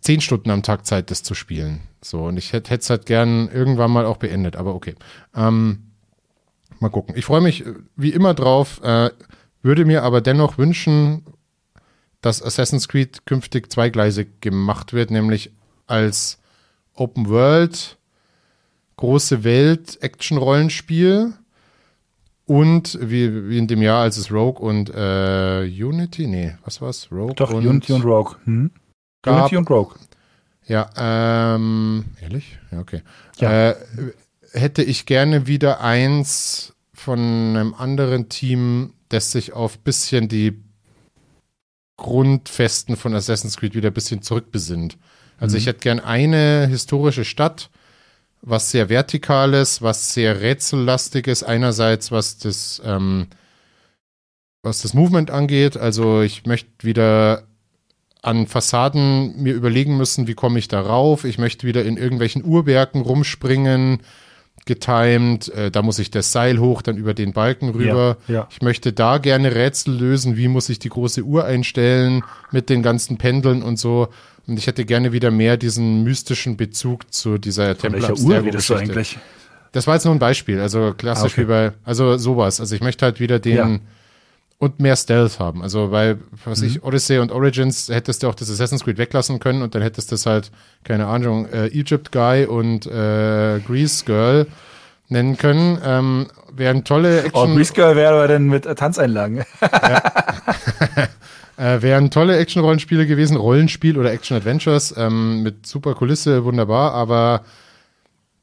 zehn Stunden am Tag Zeit, das zu spielen. So, und ich hätte es halt gern irgendwann mal auch beendet, aber okay. Ähm, mal gucken. Ich freue mich äh, wie immer drauf, äh, würde mir aber dennoch wünschen, dass Assassin's Creed künftig zweigleisig gemacht wird, nämlich als Open World, große Welt, Action-Rollenspiel und wie, wie in dem Jahr, als es Rogue und äh, Unity, nee, was war's? Rogue Doch, und Unity und Rogue. Hm? Gab, Unity und Rogue. Ja, ähm, ehrlich? Ja, okay. Ja. Äh, hätte ich gerne wieder eins von einem anderen Team, das sich auf bisschen die Grundfesten von Assassin's Creed wieder ein bisschen zurückbesinnt. Also Mhm. ich hätte gern eine historische Stadt, was sehr vertikales, was sehr rätsellastiges, einerseits was das, ähm, was das Movement angeht. Also ich möchte wieder an Fassaden mir überlegen müssen, wie komme ich da rauf. Ich möchte wieder in irgendwelchen Uhrwerken rumspringen, getimed. Äh, da muss ich das Seil hoch, dann über den Balken rüber. Ja, ja. Ich möchte da gerne Rätsel lösen. Wie muss ich die große Uhr einstellen mit den ganzen Pendeln und so. Und ich hätte gerne wieder mehr diesen mystischen Bezug zu dieser Von Tempel welcher Uhr redest du eigentlich? Das war jetzt nur ein Beispiel, also klassisch Ah, okay. wie bei, also sowas. Also ich möchte halt wieder den Ja. und mehr Stealth haben. Also weil, was Mhm. ich, Odyssey und Origins hättest du auch das Assassin's Creed weglassen können und dann hättest du das halt, keine Ahnung, äh, Egypt Guy und äh, Grease Girl nennen können. Ähm, wären tolle Oh, Action, Grease Girl wäre aber dann mit Tanzeinlagen. äh, wären tolle Action-Rollenspiele gewesen, Rollenspiel oder Action-Adventures ähm, mit super Kulisse, wunderbar, aber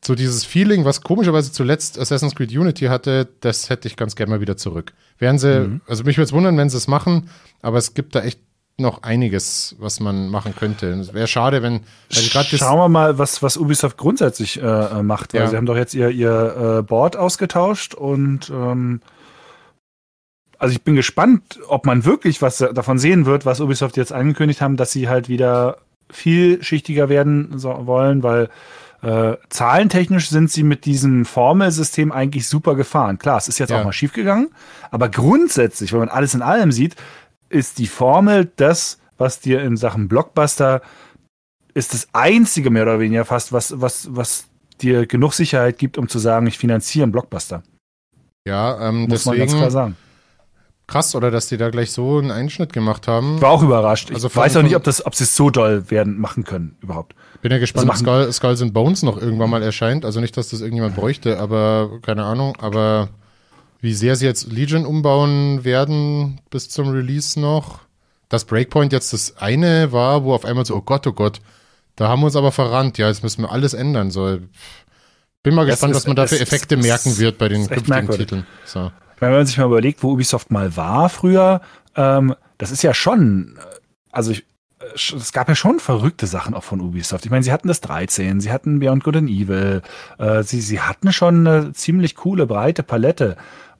so dieses Feeling, was komischerweise zuletzt Assassin's Creed Unity hatte, das hätte ich ganz gerne mal wieder zurück. Wären sie, Mhm. also mich würde es wundern, wenn sie es machen, aber es gibt da echt noch einiges, was man machen könnte. Es wäre schade, wenn, Schauen wir mal, was, was Ubisoft grundsätzlich äh, äh, macht, weil Ja. sie haben doch jetzt ihr, ihr äh, Board ausgetauscht und ähm, also ich bin gespannt, ob man wirklich was davon sehen wird, was Ubisoft jetzt angekündigt haben, dass sie halt wieder vielschichtiger werden so, wollen, weil äh, zahlentechnisch sind sie mit diesem Formelsystem eigentlich super gefahren. Klar, es ist jetzt Ja. auch mal schiefgegangen, aber grundsätzlich, wenn man alles in allem sieht, ist die Formel das, was dir in Sachen Blockbuster ist das einzige mehr oder weniger fast, was, was, was dir genug Sicherheit gibt, um zu sagen, ich finanziere einen Blockbuster. ja, ähm, Muss man ganz klar deswegen sagen. Krass, oder dass die da gleich so einen Einschnitt gemacht haben. Ich war auch überrascht. Ich Also von- weiß auch nicht, ob, das, ob sie es so doll werden machen können überhaupt. Bin ja gespannt, ob Also Skull, Skulls and Bones noch irgendwann mal erscheint. Also nicht, dass das irgendjemand bräuchte, aber keine Ahnung. Aber wie sehr sie jetzt Legion umbauen werden bis zum Release noch. Dass Breakpoint jetzt das eine war, wo auf einmal so, oh Gott, oh Gott, da haben wir uns aber verrannt. Ja, jetzt müssen wir alles ändern. So, bin mal Es gespannt, ist- was man da für Effekte merken wird bei den künftigen merkwürdig. Titeln. So. Wenn man sich mal überlegt, wo Ubisoft mal war früher, ähm, das ist ja schon, äh, also ich, äh, es gab ja schon verrückte Sachen auch von Ubisoft. Ich meine, sie hatten das 13, sie hatten Beyond Good and Evil, äh, sie, sie hatten schon eine ziemlich coole, breite Palette.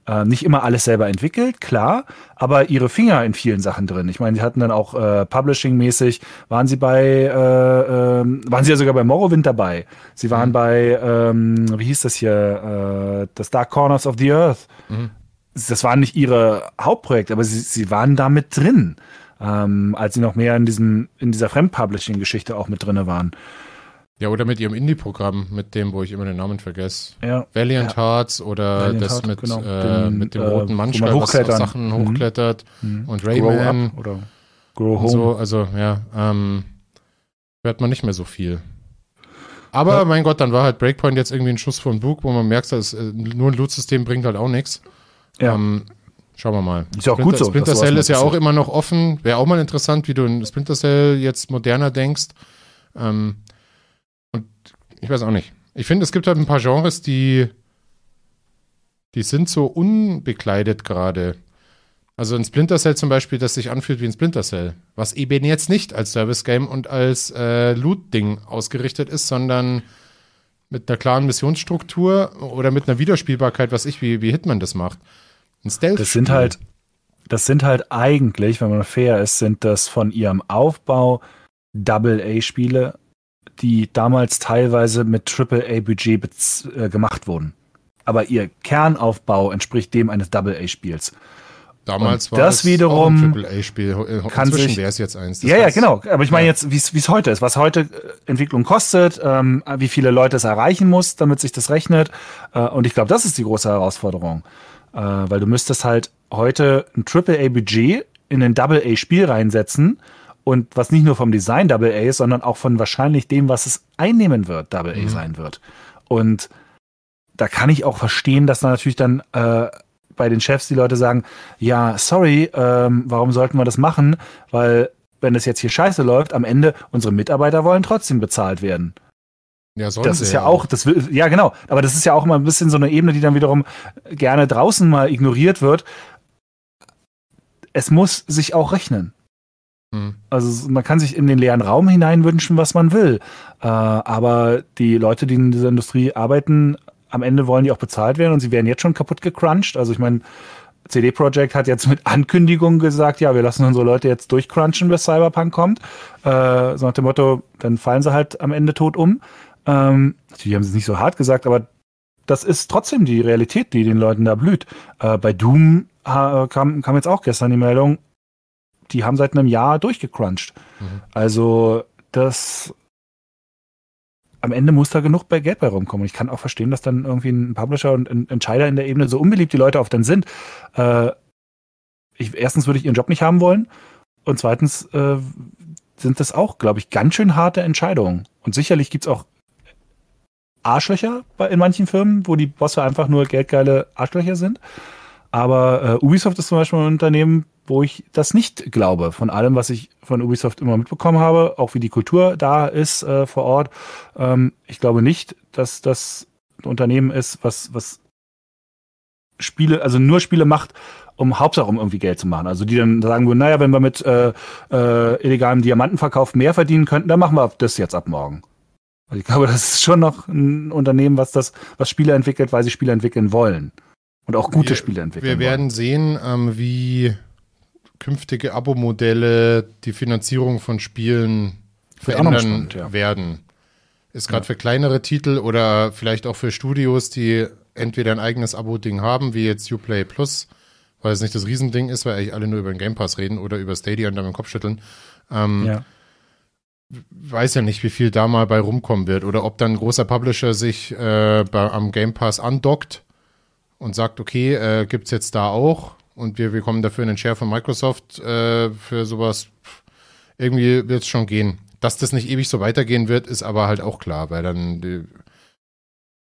Äh, nicht immer alles selber entwickelt, klar, aber ihre Finger in vielen Sachen drin. Ich meine, sie hatten dann auch äh, Publishing-mäßig, waren sie bei, äh, ähm, waren sie ja sogar bei Morrowind dabei. Sie waren bei, ähm, wie hieß das hier, äh, das Dark Corners of the Earth das waren nicht ihre Hauptprojekte, aber sie, sie waren da mit drin, ähm, als sie noch mehr in diesem in dieser Fremdpublishing-Geschichte auch mit drinne waren. Ja, oder mit ihrem Indie-Programm, mit dem, wo ich immer den Namen vergesse. Ja, Valiant Ja. Hearts oder Valiant das Heart, mit, genau. äh, Den, mit dem äh, roten wo man Manschgal, was auf. Sachen Mhm. hochklettert. Und Grow Rayman. Up oder Grow Home. Und so, also ja, ähm, hört man nicht mehr so viel. Aber Ja. mein Gott, dann war halt Breakpoint jetzt irgendwie ein Schuss von Bug, wo man merkt, dass äh, nur ein Loot-System bringt halt auch nichts. Ja. Ähm, schauen wir mal. Ist ja auch Splinter, gut so, Splinter Cell ist ja auch immer noch offen. Wäre auch mal interessant, wie du in Splinter Cell jetzt moderner denkst. Ähm, und ich weiß auch nicht. Ich finde, es gibt halt ein paar Genres, die, die sind so unbekleidet gerade. Also ein Splinter Cell zum Beispiel, das sich anfühlt wie ein Splinter Cell, was eben jetzt nicht als Service Game und als äh, Loot-Ding ausgerichtet ist, sondern mit einer klaren Missionsstruktur oder mit einer Wiederspielbarkeit, was ich, wie, wie Hitman das macht. Ein Stealth. Das sind halt, das sind halt eigentlich, wenn man fair ist, sind das von ihrem Aufbau Double-A-Spiele, die damals teilweise mit Triple-A-Budget äh, gemacht wurden. Aber ihr Kernaufbau entspricht dem eines Double-A-Spiels. Damals und war das wiederum ein AAA-Spiel. Kann Inzwischen wäre es jetzt eins. Ja, ja, genau. Aber ich meine ja. jetzt, wie es heute ist, was heute äh, Entwicklung kostet, ähm, wie viele Leute es erreichen muss, damit sich das rechnet. Äh, und ich glaube, das ist die große Herausforderung. Äh, weil du müsstest halt heute ein AAA-Budget in ein Double-A-Spiel reinsetzen und was nicht nur vom Design Double-A ist, sondern auch von wahrscheinlich dem, was es einnehmen wird, Double-A mhm. sein wird. Und da kann ich auch verstehen, dass da natürlich dann äh, bei den Chefs die Leute sagen, ja, sorry, ähm, warum sollten wir das machen? Weil wenn es jetzt hier scheiße läuft, am Ende unsere Mitarbeiter wollen trotzdem bezahlt werden. Ja, das ist ja auch, das will, ja genau, aber das ist ja auch immer ein bisschen so eine Ebene, die dann wiederum gerne draußen mal ignoriert wird. Es muss sich auch rechnen. Hm. Also man kann sich in den leeren Raum hinein wünschen, was man will. Äh, aber die Leute, die in dieser Industrie arbeiten, am Ende wollen die auch bezahlt werden und sie werden jetzt schon kaputt gecrunched. Also ich meine, CD Projekt hat jetzt mit Ankündigung gesagt, ja, wir lassen unsere Leute jetzt durchcrunchen, bis Cyberpunk kommt. Äh, so nach dem Motto, dann fallen sie halt am Ende tot um. Ähm, natürlich haben sie es nicht so hart gesagt, aber das ist trotzdem die Realität, die den Leuten da blüht. Äh, bei Doom äh, kam, kam jetzt auch gestern die Meldung, die haben seit einem Jahr durchgecrunched. Mhm. Also das am Ende muss da genug bei Geld bei rumkommen. Ich kann auch verstehen, dass dann irgendwie ein Publisher und ein Entscheider in der Ebene so unbeliebt die Leute oft dann sind. Äh, ich, erstens würde ich ihren Job nicht haben wollen und zweitens äh, sind das auch, glaube ich, ganz schön harte Entscheidungen. Und sicherlich gibt es auch Arschlöcher in manchen Firmen, wo die Bosse einfach nur geldgeile Arschlöcher sind. Aber äh, Ubisoft ist zum Beispiel ein Unternehmen, wo ich das nicht glaube. Von allem, was ich von Ubisoft immer mitbekommen habe, auch wie die Kultur da ist äh, vor Ort. Ähm, ich glaube nicht, dass das ein Unternehmen ist, was, was Spiele, also nur Spiele macht, um Hauptsache um irgendwie Geld zu machen. Also die dann sagen würden, naja, wenn wir mit äh, äh, illegalem Diamantenverkauf mehr verdienen könnten, dann machen wir das jetzt ab morgen. Also ich glaube, das ist schon noch ein Unternehmen, was das, was Spiele entwickelt, weil sie Spiele entwickeln wollen. Und auch gute wir, Spiele entwickeln. Wir werden wollen. sehen, ähm, wie künftige Abo-Modelle die Finanzierung von Spielen verändern spannend, ja. werden. Ist gerade ja. für kleinere Titel oder vielleicht auch für Studios, die entweder ein eigenes Abo-Ding haben, wie jetzt Uplay Plus, weil es nicht das Riesending ist, weil eigentlich alle nur über den Game Pass reden oder über Stadia und dann den Kopf schütteln. Ähm, ja. Weiß ja nicht, wie viel da mal bei rumkommen wird oder ob dann ein großer Publisher sich äh, bei, am Game Pass andockt und sagt, okay, äh, gibt es jetzt da auch und wir bekommen dafür einen Share von Microsoft äh, für sowas. Irgendwie wird es schon gehen. Dass das nicht ewig so weitergehen wird, ist aber halt auch klar, weil dann, die,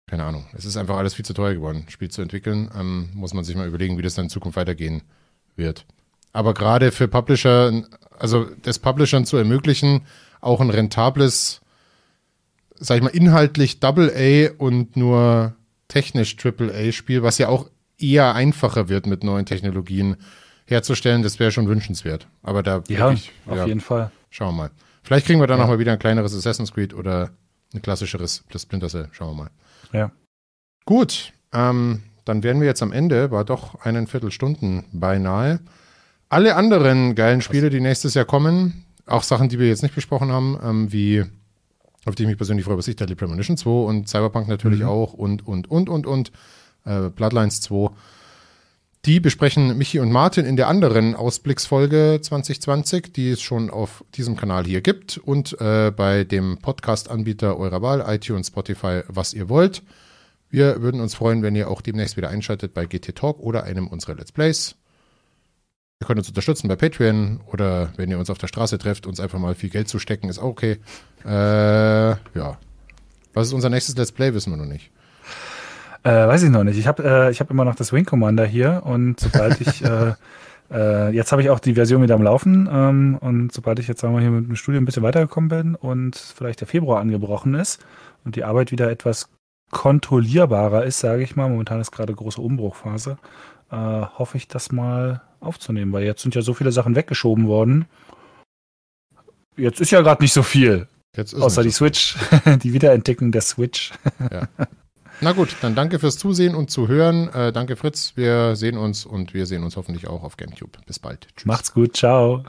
keine Ahnung, es ist einfach alles viel zu teuer geworden, Spiel zu entwickeln. Ähm, muss man sich mal überlegen, wie das dann in Zukunft weitergehen wird. Aber gerade für Publisher, also das Publishern zu ermöglichen, auch ein rentables, sag ich mal, inhaltlich Double A und nur technisch Triple A Spiel, was ja auch eher einfacher wird mit neuen Technologien herzustellen, das wäre schon wünschenswert. Aber da ja, wirklich, auf ja, jeden Fall. Schauen wir mal. Vielleicht kriegen wir dann ja. noch mal wieder ein kleineres Assassin's Creed oder ein klassischeres Splinter Cell. Schauen wir mal. Ja. Gut, ähm, dann wären wir jetzt am Ende, war doch einen Viertelstunden beinahe. Alle anderen geilen Spiele, die nächstes Jahr kommen, auch Sachen, die wir jetzt nicht besprochen haben, ähm, wie auf die ich mich persönlich freue, was ich, Deadly Premonition 2 und Cyberpunk natürlich mhm. auch und, und, und, und, und äh, Bloodlines 2. Die besprechen Michi und Martin in der anderen Ausblicksfolge 2020, die es schon auf diesem Kanal hier gibt und äh, bei dem Podcast-Anbieter eurer Wahl, iTunes, Spotify, was ihr wollt. Wir würden uns freuen, wenn ihr auch demnächst wieder einschaltet bei GT Talk oder einem unserer Let's Plays. Ihr könnt uns unterstützen bei Patreon oder wenn ihr uns auf der Straße trefft, uns einfach mal viel Geld zu stecken, ist auch okay. Äh, ja. Was ist unser nächstes Let's Play, wissen wir noch nicht. Äh, weiß ich noch nicht. Ich habe äh, hab immer noch das Wing Commander hier und sobald ich, äh, äh, jetzt habe ich auch die Version wieder am Laufen ähm, und sobald ich jetzt, sagen wir hier mit dem Studium ein bisschen weitergekommen bin und vielleicht der Februar angebrochen ist und die Arbeit wieder etwas kontrollierbarer ist, sage ich mal, momentan ist gerade große Umbruchphase, äh, hoffe ich, das mal aufzunehmen, weil jetzt sind ja so viele Sachen weggeschoben worden. Jetzt ist ja gerade nicht so viel. Außer die Switch, die Wiederentdeckung der Switch. Ja. Na gut, dann danke fürs Zusehen und Zuhören. Äh, danke Fritz, wir sehen uns und wir sehen uns hoffentlich auch auf GameCube. Bis bald. Tschüss. Macht's gut, ciao.